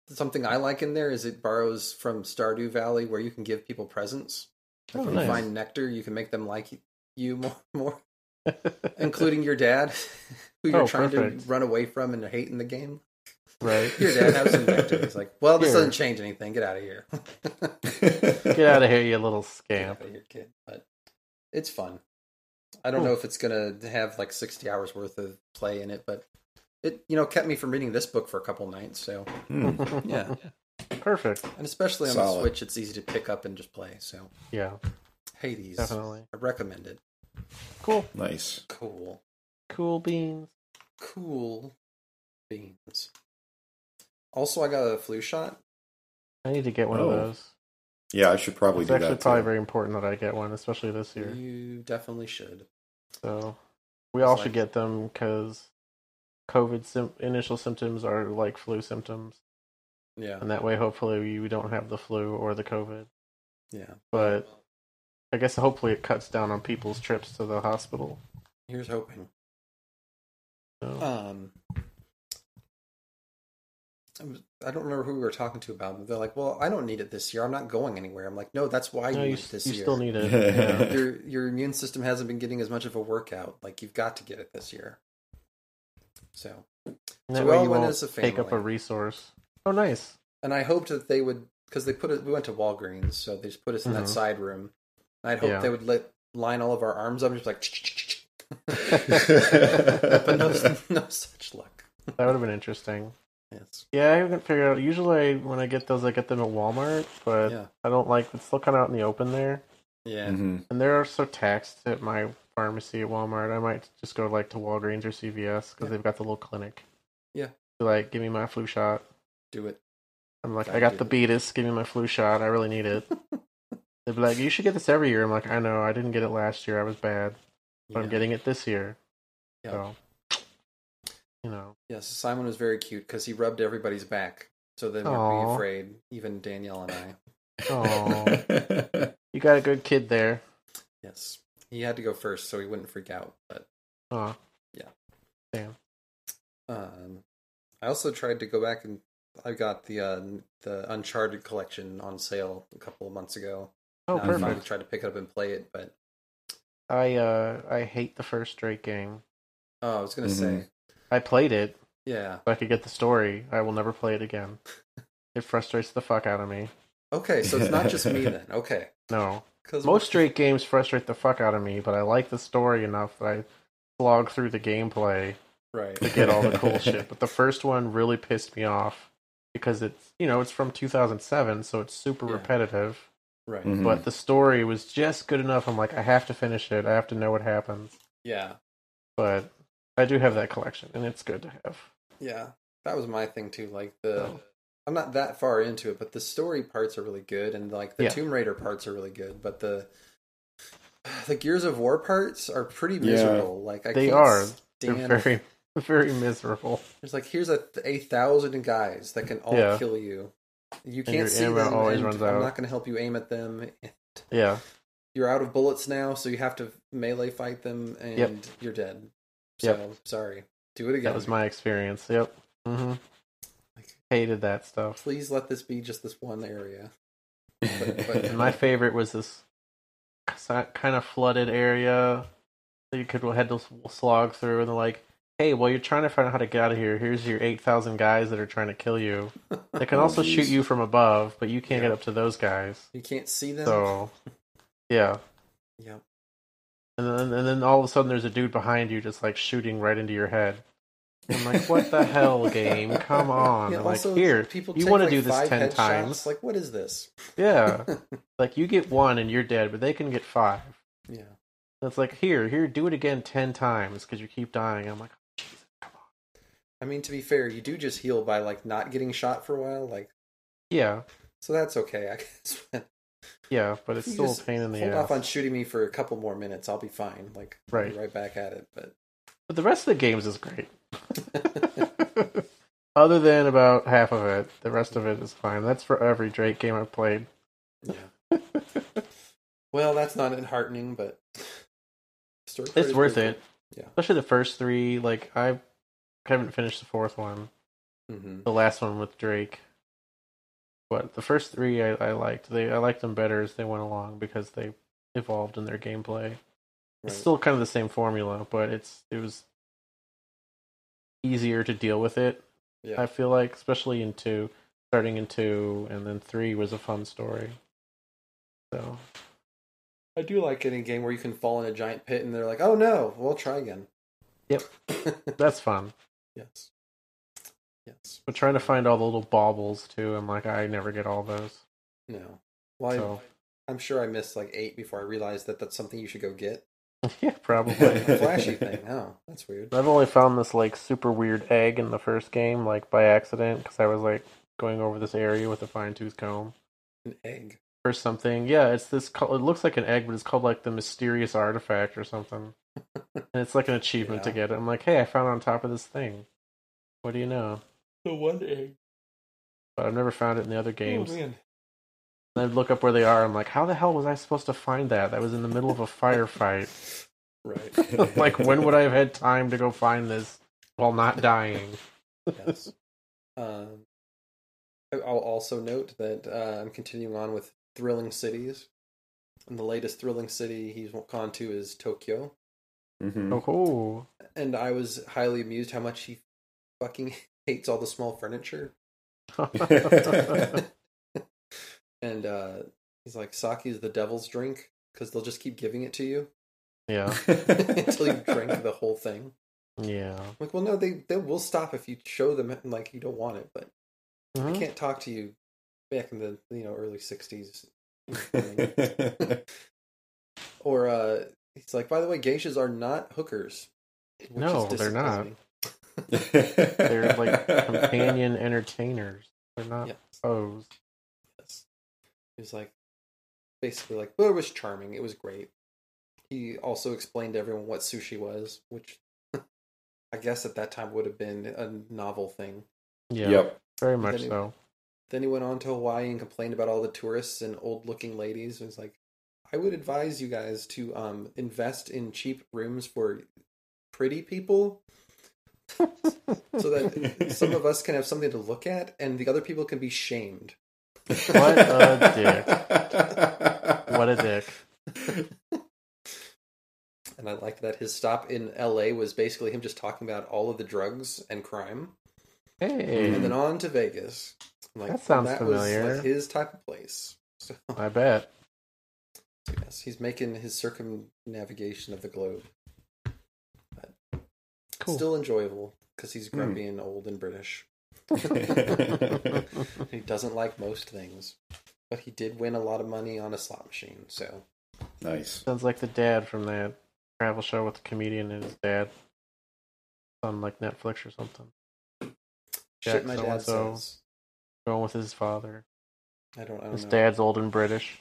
something I like in there is it borrows from Stardew Valley, where you can give people presents. Like Oh, if nice. you find nectar, you can make them like you more, more including your dad, who you're Oh, trying perfect. to run away from and hate in the game. Right. Here, Dad, have some nectar. He's like, well, this Here. doesn't change anything. Get out of here. Get out of here, you little Get scamp. out of here, kid. But it's fun. I don't know if it's gonna have like sixty hours worth of play in it, but it you know kept me from reading this book for a couple nights. So Hmm. yeah, Perfect. and especially on the Switch, it's easy to pick up and just play. So Yeah, Hades, definitely. I recommend it. Cool. Nice. Cool, Cool beans. cool beans. Also, I got a flu shot. I need to get one Oh, of those. Yeah, I should probably It's do actually that. probably too. very important that I get one, especially this year. You definitely should. So we all It's should get them because COVID sim- initial symptoms are like flu symptoms, Yeah, and that way, hopefully, you don't have the flu or the COVID. yeah. But I guess hopefully it cuts down on people's trips to the hospital. Here's hoping. So, Um, I don't remember who we were talking to about it. They're like, "Well, I don't need it this year. I'm not going anywhere." I'm like, "No, that's why you no, need you, it this you year. still need it. Yeah. your your immune system hasn't been getting as much of a workout. Like you've got to get it this year." So, And So we all went as a family. take up a resource. Oh, nice. and I hoped that they would because they put it. We went to Walgreens, so they just put us in Mhm. that side room. And I'd hope Yeah. they would let line all of our arms up and just like. but no, no such luck. That would have been interesting. Yes. Yeah, I haven't figured out. Usually, when I get those, I get them at Walmart, but Yeah. I don't like it's still kind of out in the open there, Yeah. Mhm. and they're so taxed at my pharmacy at Walmart. I might just go like to Walgreens or CVS because Yeah. they've got the little clinic. Yeah. To, like, give me my flu shot. Do it. I'm like, Gotta I got the it. beatus. Give me my flu shot. I really need it. They'd be like, you should get this every year. I'm like, I know. I didn't get it last year. I was bad, but I'm getting it this year. Yeah. So, you know, Yes, Simon was very cute because he rubbed everybody's back so they wouldn't Aw. be afraid, even Danielle and I. oh, you got a good kid there. Yes. He had to go first so he wouldn't freak out. But uh, yeah. Damn. um, I also tried to go back and I got the uh, the Uncharted collection on sale a couple of months ago. oh, And I finally perfect. tried to pick it up and play it, but I uh, I hate the first Drake game. oh, I was gonna Mhm. say, I played it yeah. so I could get the story. I will never play it again. It frustrates the fuck out of me. Okay, so it's not just me then. Okay, No, because most straight games frustrate the fuck out of me, but I like the story enough that I slog through the gameplay right. to get all the cool shit. But the first one really pissed me off because it's you know it's from 2007, so it's super Yeah. repetitive. Right. Mhm. But the story was just good enough. I'm like, I have to finish it. I have to know what happens. Yeah. But I do have that collection, and it's good to have. Yeah, that was my thing too. Like the, Oh. I'm not that far into it, but the story parts are really good, and like the Yeah. Tomb Raider parts are really good. But the the Gears of War parts are pretty Yeah. miserable. Like I They can't are. stand. They're very, very miserable. It's like here's a a thousand guys that can all Yeah. kill you. You can't your see ammo them. always and runs I'm out. not going to help you aim at them. Yeah, You're out of bullets now, so you have to melee fight them, and Yep. you're dead. So Yep. sorry. Do it again. that was my experience. Yep. hmm Like, Hated that stuff. please let this be just this one area. but- And my favorite was this kind of flooded area that you could head to slog through, and they're like, "Hey, well, you're trying to find out how to get out of here. Here's your eight thousand guys that are trying to kill you. They can Oh, also geez. shoot you from above, but you can't Yeah. get up to those guys. You can't see them. So, yeah." Yep. And then, and then all of a sudden, there's a dude behind you just like shooting right into your head. I'm like, what the hell, game? Come on! Yeah, like, here, people you want to like, do this ten times? Like, what is this? Yeah, like you get one and you're dead, but they can get five. yeah. that's like here, here, do it again ten times because you keep dying. I'm like, oh, Jesus, come on. I mean, to be fair, you do just heal by like not getting shot for a while, like Yeah, so that's okay. I guess. yeah, but it's you still a pain in the hold ass. off on shooting me for a couple more minutes. I'll be fine. Like, Right. right back at it. But But the rest of the games is great. Other than about half of it, the rest of it is fine. That's for every Drake game I've played. yeah. well, that's not enheartening, but It's worth it. Yeah. Especially the first three. Like I haven't finished the fourth one. Mhm. the last one with Drake. But the first three I, I liked. They I liked them better as they went along because they evolved in their gameplay. It's still kind of the same formula, but it's it was easier to deal with it Yeah. I feel like, especially in two, starting in two, and then three was a fun story. So I do like it in game where you can fall in a giant pit and they're like, "Oh no, we'll try again." Yep. that's fun. yes. Yes. But trying to find all the little baubles too, I'm like, I never get all those. No. Well, So I'm sure I missed like eight before I realized that that's something you should go get. yeah, probably. Flashy thing. Oh, that's weird. I've only found this like super weird egg in the first game, like by accident, because I was like going over this area with a fine tooth comb An egg. or something. Yeah, it's this. It looks like an egg, but it's called like the mysterious artifact or something. and it's like an achievement to get it. I'm like, hey, I found it on top of this thing. What do you know? The one egg. But I've never found it in the other games. Oh man. And I'd look up where they are. I'm like, how the hell was I supposed to find that? That was in the middle of a firefight. Right. like, when would I have had time to go find this while not dying? yes. Um, I- I'll also note that uh, I'm continuing on with Thrilling Cities. And the latest Thrilling City he's gone to is Tokyo. Mhm. Oh, cool. And I was highly amused how much he fucking hates all the small furniture. and uh, he's like, sake is the devil's drink because they'll just keep giving it to you yeah, until you drink the whole thing. yeah. I'm like, well, no, they they will stop if you show them like you don't want it, but I Mhm. can't talk to you back in the you know early '60s. or uh, he's like, by the way, geishas are not hookers. No, they're not. They're like companion entertainers. They're not foes. Yes. He was like, basically like, well, it was charming. It was great. He also explained to everyone what sushi was, which I guess at that time would have been a novel thing. Yeah, Yep. very much Then he- so. Then he went on to Hawaii and complained about all the tourists and old looking ladies. It was like, I would advise you guys to um, invest in cheap rooms for pretty people so that some of us can have something to look at and the other people can be shamed. What a dick. What a dick. And I liked that his stop in LA was basically him just talking about all of the drugs and crime. Hey, And then on to Vegas. I'm like, That sounds was familiar. like his type of place. So, I bet. yes, he's making his circumnavigation of the globe. But Cool. Still enjoyable because he's Hmm. grumpy and old and British. he doesn't like most things. But he did win a lot of money on a slot machine, so nice. Sounds like the dad from that travel show with the comedian and his dad on like Netflix or something. shit my dad so-and-so. says. Going with his father. I don't, I don't His know. dad's old and British.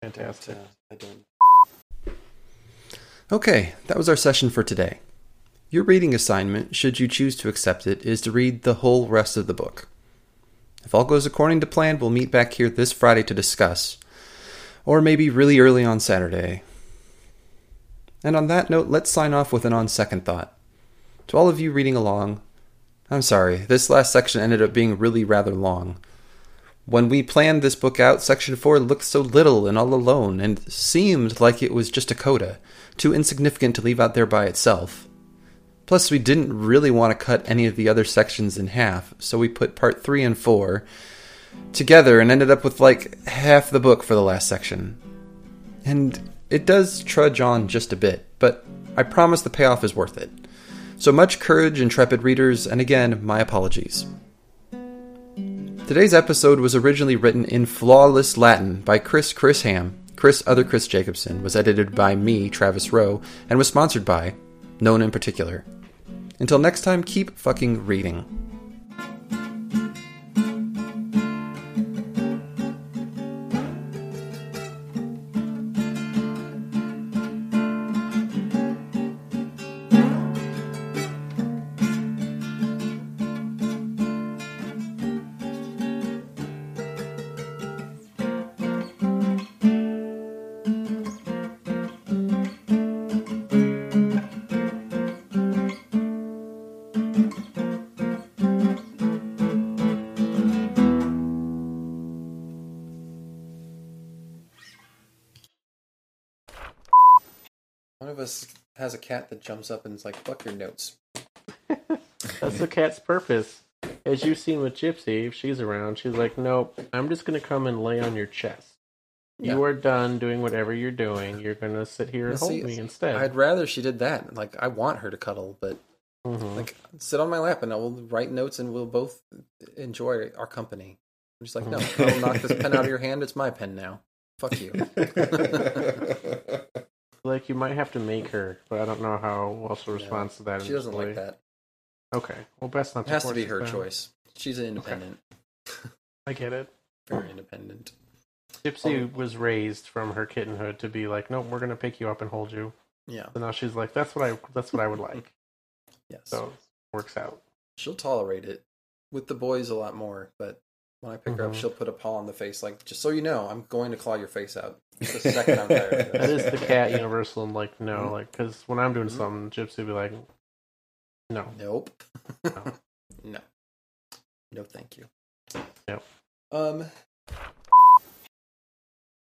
Don't, Fantastic. uh, I don't. Okay, that was our session for today. Your reading assignment, should you choose to accept it, is to read the whole rest of the book. If all goes according to plan, we'll meet back here this Friday to discuss. Or maybe really early on Saturday. And on that note, let's sign off with an on second thought. To all of you reading along, I'm sorry, this last section ended up being really rather long. When we planned this book out, section 4 looked so little and all alone, and seemed like it was just a coda, too insignificant to leave out there by itself. Plus, we didn't really want to cut any of the other sections in half, so we put part 3 and 4 together and ended up with like half the book for the last section. And it does trudge on just a bit, but I promise the payoff is worth it. So much courage, intrepid readers, and again, my apologies. Today's episode was originally written in flawless Latin by Chris Chris Ham. Chris Other Chris Jacobson was edited by me, Travis Rowe, and was sponsored by no one in particular. Until next time, keep fucking reading. Cat that jumps up and is like, fuck your notes. That's the cat's purpose. as you've seen with Gypsy, if she's around, she's like, "Nope, I'm just gonna come and lay on your chest. You Yeah. are done doing whatever you're doing. You're gonna sit here and Well, hold see, me instead." I'd rather she did that. Like I want her to cuddle, but Mhm. like sit on my lap and I will write notes and we'll both enjoy our company. I'm just like, no, I'll knock this pen out of your hand. It's my pen now. Fuck you. like you might have to make her, but I don't know how well she'll respond to that. She doesn't like that. Okay, well, best not It to has to be her choice. She's an independent, I get it. very independent. Gypsy um, was raised from her kittenhood to be like, nope, we're gonna pick you up and hold you. Yeah. So now she's like, that's what I, that's what I would like. Yes. So works out. she'll tolerate it with the boys a lot more, but when I pick her up, Mhm. she'll put a paw on the face, like just so you know, I'm going to claw your face out the second I'm tired. That is the cat universal. And like, no, Mhm. like, because when I'm doing Mhm. something, Gypsy would be like, no. Nope. No. no. No, thank you. Yep. Um,